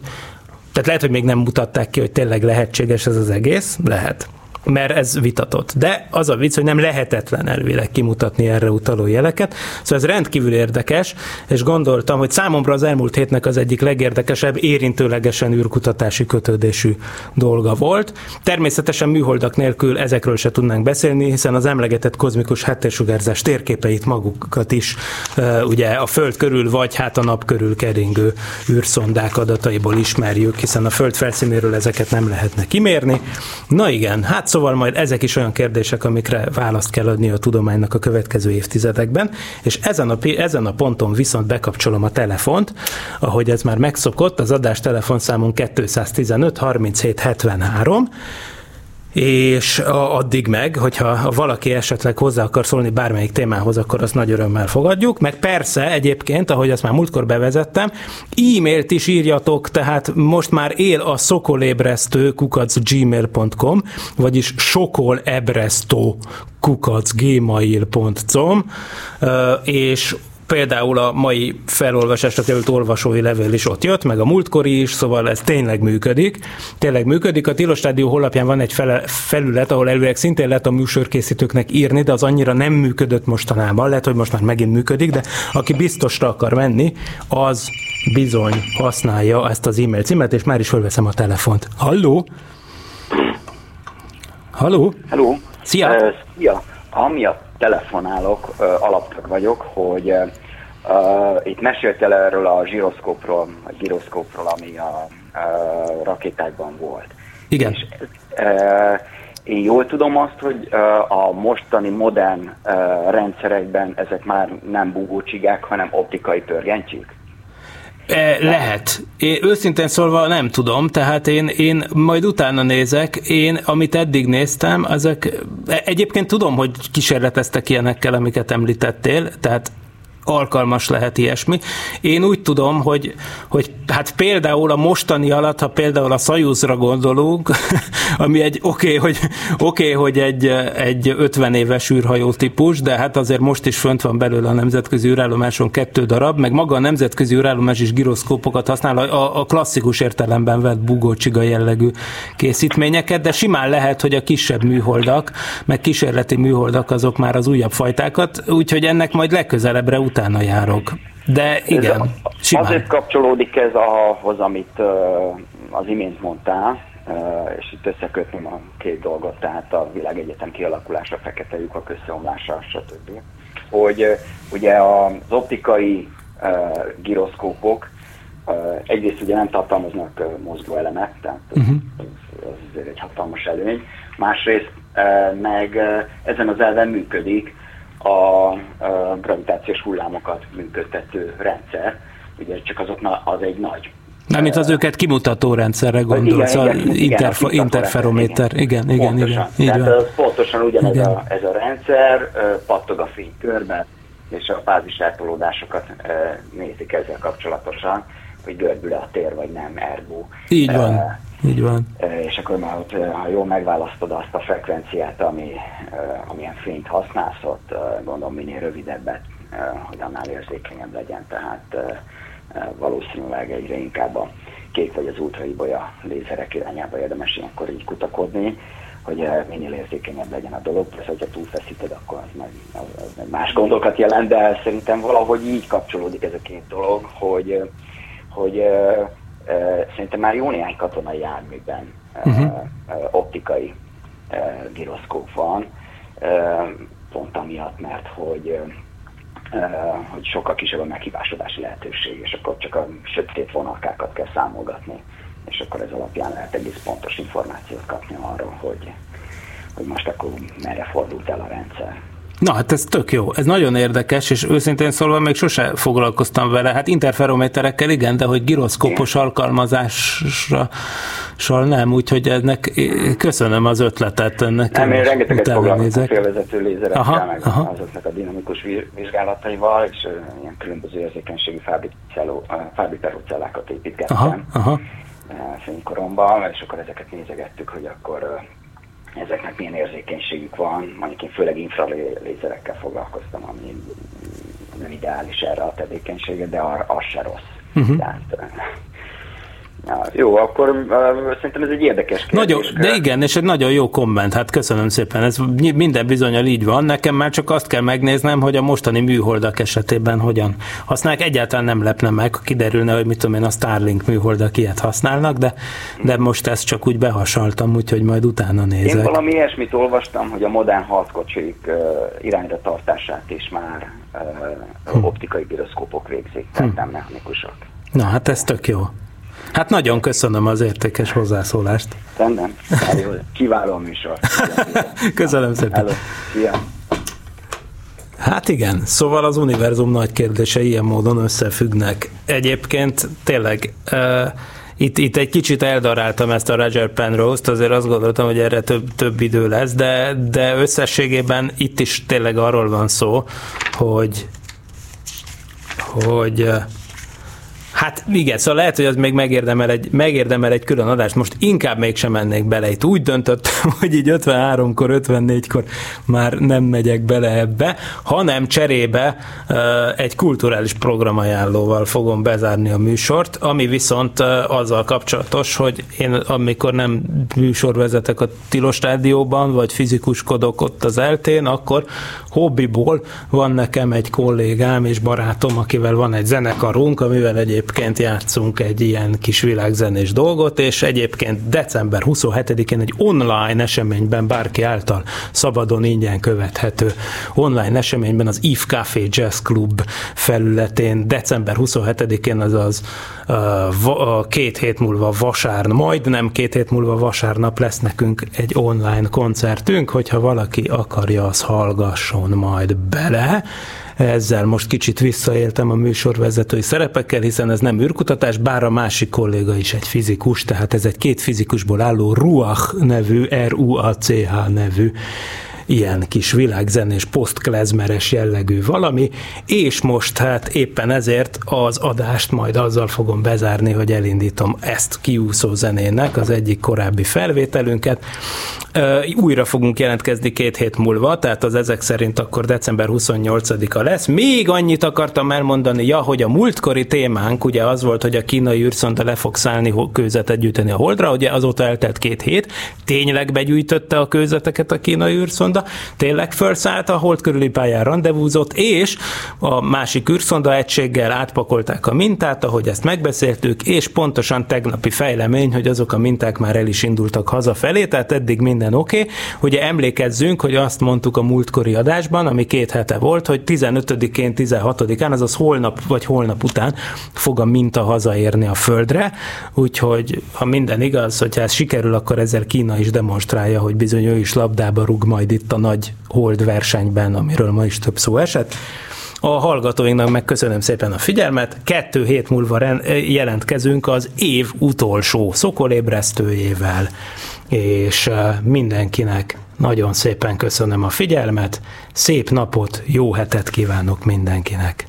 tehát lehet, hogy még nem mutatták ki, hogy tényleg lehetséges ez az egész, lehet mert ez vitatott. De az a vicc, hogy nem lehetetlen elvileg kimutatni erre utaló jeleket. Szóval ez rendkívül érdekes, és gondoltam, hogy számomra az elmúlt hétnek az egyik legérdekesebb, érintőlegesen űrkutatási kötődésű dolga volt. Természetesen műholdak nélkül ezekről se tudnánk beszélni, hiszen az emlegetett kozmikus háttérsugárzás térképeit magukat is ugye a Föld körül vagy hát a nap körül keringő űrszondák adataiból ismerjük, hiszen a Föld felszínéről ezeket nem lehetne kimérni. Na igen, hát szóval majd ezek is olyan kérdések, amikre választ kell adni a tudománynak a következő évtizedekben, és ezen a, ezen a ponton viszont bekapcsolom a telefont, ahogy ez már megszokott, az adás telefonszámunk 215 37 73, és addig meg, hogyha valaki esetleg hozzá akar szólni bármelyik témához, akkor azt nagy örömmel fogadjuk, meg persze egyébként, ahogy azt már múltkor bevezettem, e-mailt is írjatok, tehát most már él a szokolébresztő kukacgmail.com, vagyis sokolebresztő kukacgmail.com, és például a mai felolvasásra került olvasói levél is ott jött, meg a múltkori is, szóval ez tényleg működik. Tényleg működik. A Tilos Rádió honlapján van egy fele, felület, ahol előleg szintén lehet a műsorkészítőknek írni, de az annyira nem működött mostanában. Lehet, hogy most már megint működik, de aki biztosra akar menni, az bizony használja ezt az e-mail címet, és már is fölveszem a telefont. Halló? Halló? Halló? Szia! Uh, szia! Amiatt telefonálok, alaptag vagyok, hogy uh, itt meséltél erről a gyroszkópról, a gyroszkópról, ami a uh, rakétákban volt. Igen. És, uh, én jól tudom azt, hogy uh, a mostani modern uh, rendszerekben ezek már nem bugócsigák, hanem optikai pörgentyűk? Lehet. Én őszintén szólva nem tudom, tehát én, én majd utána nézek, én, amit eddig néztem, azok, egyébként tudom, hogy kísérleteztek ilyenekkel, amiket említettél, tehát alkalmas lehet ilyesmi. Én úgy tudom, hogy, hogy hát például a mostani alatt, ha például a Szajúzra gondolunk, <laughs> ami egy oké, okay, hogy, okay, hogy egy, egy 50 éves űrhajó típus, de hát azért most is fönt van belőle a nemzetközi űrállomáson kettő darab, meg maga a nemzetközi űrállomás is gyroszkópokat használ, a, a klasszikus értelemben vett bugócsiga jellegű készítményeket, de simán lehet, hogy a kisebb műholdak, meg kísérleti műholdak azok már az újabb fajtákat, úgyhogy ennek majd legközelebbre utána utána járok. De igen, ez simán. Azért kapcsolódik ez ahhoz, amit az imént mondtál, és itt összekötném a két dolgot, tehát a világegyetem kialakulása, fekete lyuk, a összeomlása, stb. Hogy ugye az optikai gyroszkópok egyrészt ugye nem tartalmaznak mozgóelemet, tehát uh-huh. ez, ez egy hatalmas előny. Másrészt meg ezen az elven működik a, a gravitációs hullámokat működtető rendszer, ugye csak azoknak az egy nagy mint az őket kimutató rendszerre gondolsz, igen, igen, interf- igen, interferométer, igen, igen, pontosan. igen, igen. Tehát van. pontosan ugyanez igen. a, ez a rendszer, pattog a fény és a fázis eltolódásokat nézik ezzel kapcsolatosan, hogy görbül a tér, vagy nem, ergo. Így van. Így van. És akkor már ott, ha jól megválasztod azt a frekvenciát, ami, amilyen fényt használsz, ott gondolom minél rövidebbet, hogy annál érzékenyebb legyen, tehát valószínűleg egyre inkább a kék vagy az ultraibolya lézerek irányába érdemes ilyenkor így kutakodni, hogy minél érzékenyebb legyen a dolog, persze, hogyha túlfeszíted, akkor az meg, az meg más gondokat jelent, de szerintem valahogy így kapcsolódik ez a két dolog, hogy, hogy szerintem már jó néhány katonai járműben uh-huh. optikai gyroszkóp van, pont amiatt, mert hogy hogy sokkal kisebb a meghibásodási lehetőség, és akkor csak a sötét vonalkákat kell számolgatni, és akkor ez alapján lehet egész pontos információt kapni arról, hogy, hogy most akkor merre fordult el a rendszer. Na hát ez tök jó, ez nagyon érdekes, és őszintén szólva még sose foglalkoztam vele. Hát interferométerekkel igen, de hogy giroszkópos alkalmazásra nem, úgyhogy ennek köszönöm az ötletet ennek. Nem, én rengeteget foglalkoztam félvezető lézerekkel, aha, meg aha. azoknak a dinamikus vizsgálataival, és ilyen különböző érzékenységű fábriterócellákat építgettem. Aha, aha fénykoromban, és akkor ezeket nézegettük, hogy akkor ezeknek milyen érzékenységük van, mondjuk én főleg infralézerekkel foglalkoztam, ami nem ideális erre a tevékenysége, de az se rossz. Uh-huh. Tehát, Jó, akkor uh, szerintem ez egy érdekes kérdés. Nagyon, de igen, és egy nagyon jó komment, hát köszönöm szépen, ez minden bizonyal így van. Nekem már csak azt kell megnéznem, hogy a mostani műholdak esetében hogyan használják. Egyáltalán nem lepne meg, kiderülne, hogy mit tudom én, a Starlink műholdak ilyet használnak, de, de most ezt csak úgy behasaltam, úgyhogy majd utána nézek. Én valami ilyesmit olvastam, hogy a modern harckocsik uh, irányra tartását is már uh, hm. optikai gyroszkópok végzik, tehát hm. nem mechanikusok. Na, hát ez tök jó. Hát nagyon köszönöm az értékes hozzászólást. Rendben, kiváló műsor. <laughs> Köszönöm szépen. Hello. Szia. Hát igen, szóval az univerzum nagy kérdése ilyen módon összefüggnek. Egyébként tényleg uh, itt, itt egy kicsit eldaráltam ezt a Roger Penrose-t, azért azt gondoltam, hogy erre több, több idő lesz, de, de összességében itt is tényleg arról van szó, hogy hogy Hát igen, szóval lehet, hogy az még megérdemel egy, megérdemel egy külön adást. Most inkább mégsem mennék bele. Itt úgy döntöttem, <laughs> hogy így 53-kor, 54-kor már nem megyek bele ebbe, hanem cserébe egy kulturális programajánlóval fogom bezárni a műsort, ami viszont azzal kapcsolatos, hogy én amikor nem műsor vezetek a Tilos Rádióban, vagy fizikuskodok ott az eltén, akkor hobbiból van nekem egy kollégám és barátom, akivel van egy zenekarunk, amivel egyéb egyébként játszunk egy ilyen kis világzenés dolgot, és egyébként december 27-én egy online eseményben bárki által szabadon ingyen követhető online eseményben az Eve Café Jazz Club felületén. December 27-én, azaz két hét múlva vasárnap, majdnem két hét múlva vasárnap lesz nekünk egy online koncertünk, hogyha valaki akarja, az hallgasson majd bele ezzel most kicsit visszaéltem a műsorvezetői szerepekkel, hiszen ez nem űrkutatás, bár a másik kolléga is egy fizikus, tehát ez egy két fizikusból álló Ruach nevű, R-U-A-C-H nevű ilyen kis világzenés, posztklezmeres jellegű valami, és most hát éppen ezért az adást majd azzal fogom bezárni, hogy elindítom ezt kiúszó zenének, az egyik korábbi felvételünket. Újra fogunk jelentkezni két hét múlva, tehát az ezek szerint akkor december 28-a lesz. Még annyit akartam elmondani, ja, hogy a múltkori témánk ugye az volt, hogy a kínai űrszonda le fog szállni kőzetet gyűjteni a holdra, ugye azóta eltelt két hét, tényleg begyűjtötte a kőzeteket a kínai űrszonda, űrszonda tényleg felszállt a hold körüli pályán rendezvúzott, és a másik űrszonda egységgel átpakolták a mintát, ahogy ezt megbeszéltük, és pontosan tegnapi fejlemény, hogy azok a minták már el is indultak hazafelé, tehát eddig minden oké. Okay. Ugye emlékezzünk, hogy azt mondtuk a múltkori adásban, ami két hete volt, hogy 15-én, 16-án, azaz holnap vagy holnap után fog a minta hazaérni a földre, úgyhogy ha minden igaz, hogyha ez sikerül, akkor ezzel Kína is demonstrálja, hogy bizony ő is labdába rúg majd itt itt a nagy hold versenyben, amiről ma is több szó esett. A hallgatóinknak megköszönöm szépen a figyelmet. Kettő hét múlva jelentkezünk az év utolsó szokolébresztőjével, és eh, mindenkinek nagyon szépen köszönöm a figyelmet, szép napot, jó hetet kívánok mindenkinek!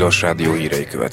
Tilos Rádió hírei következnek.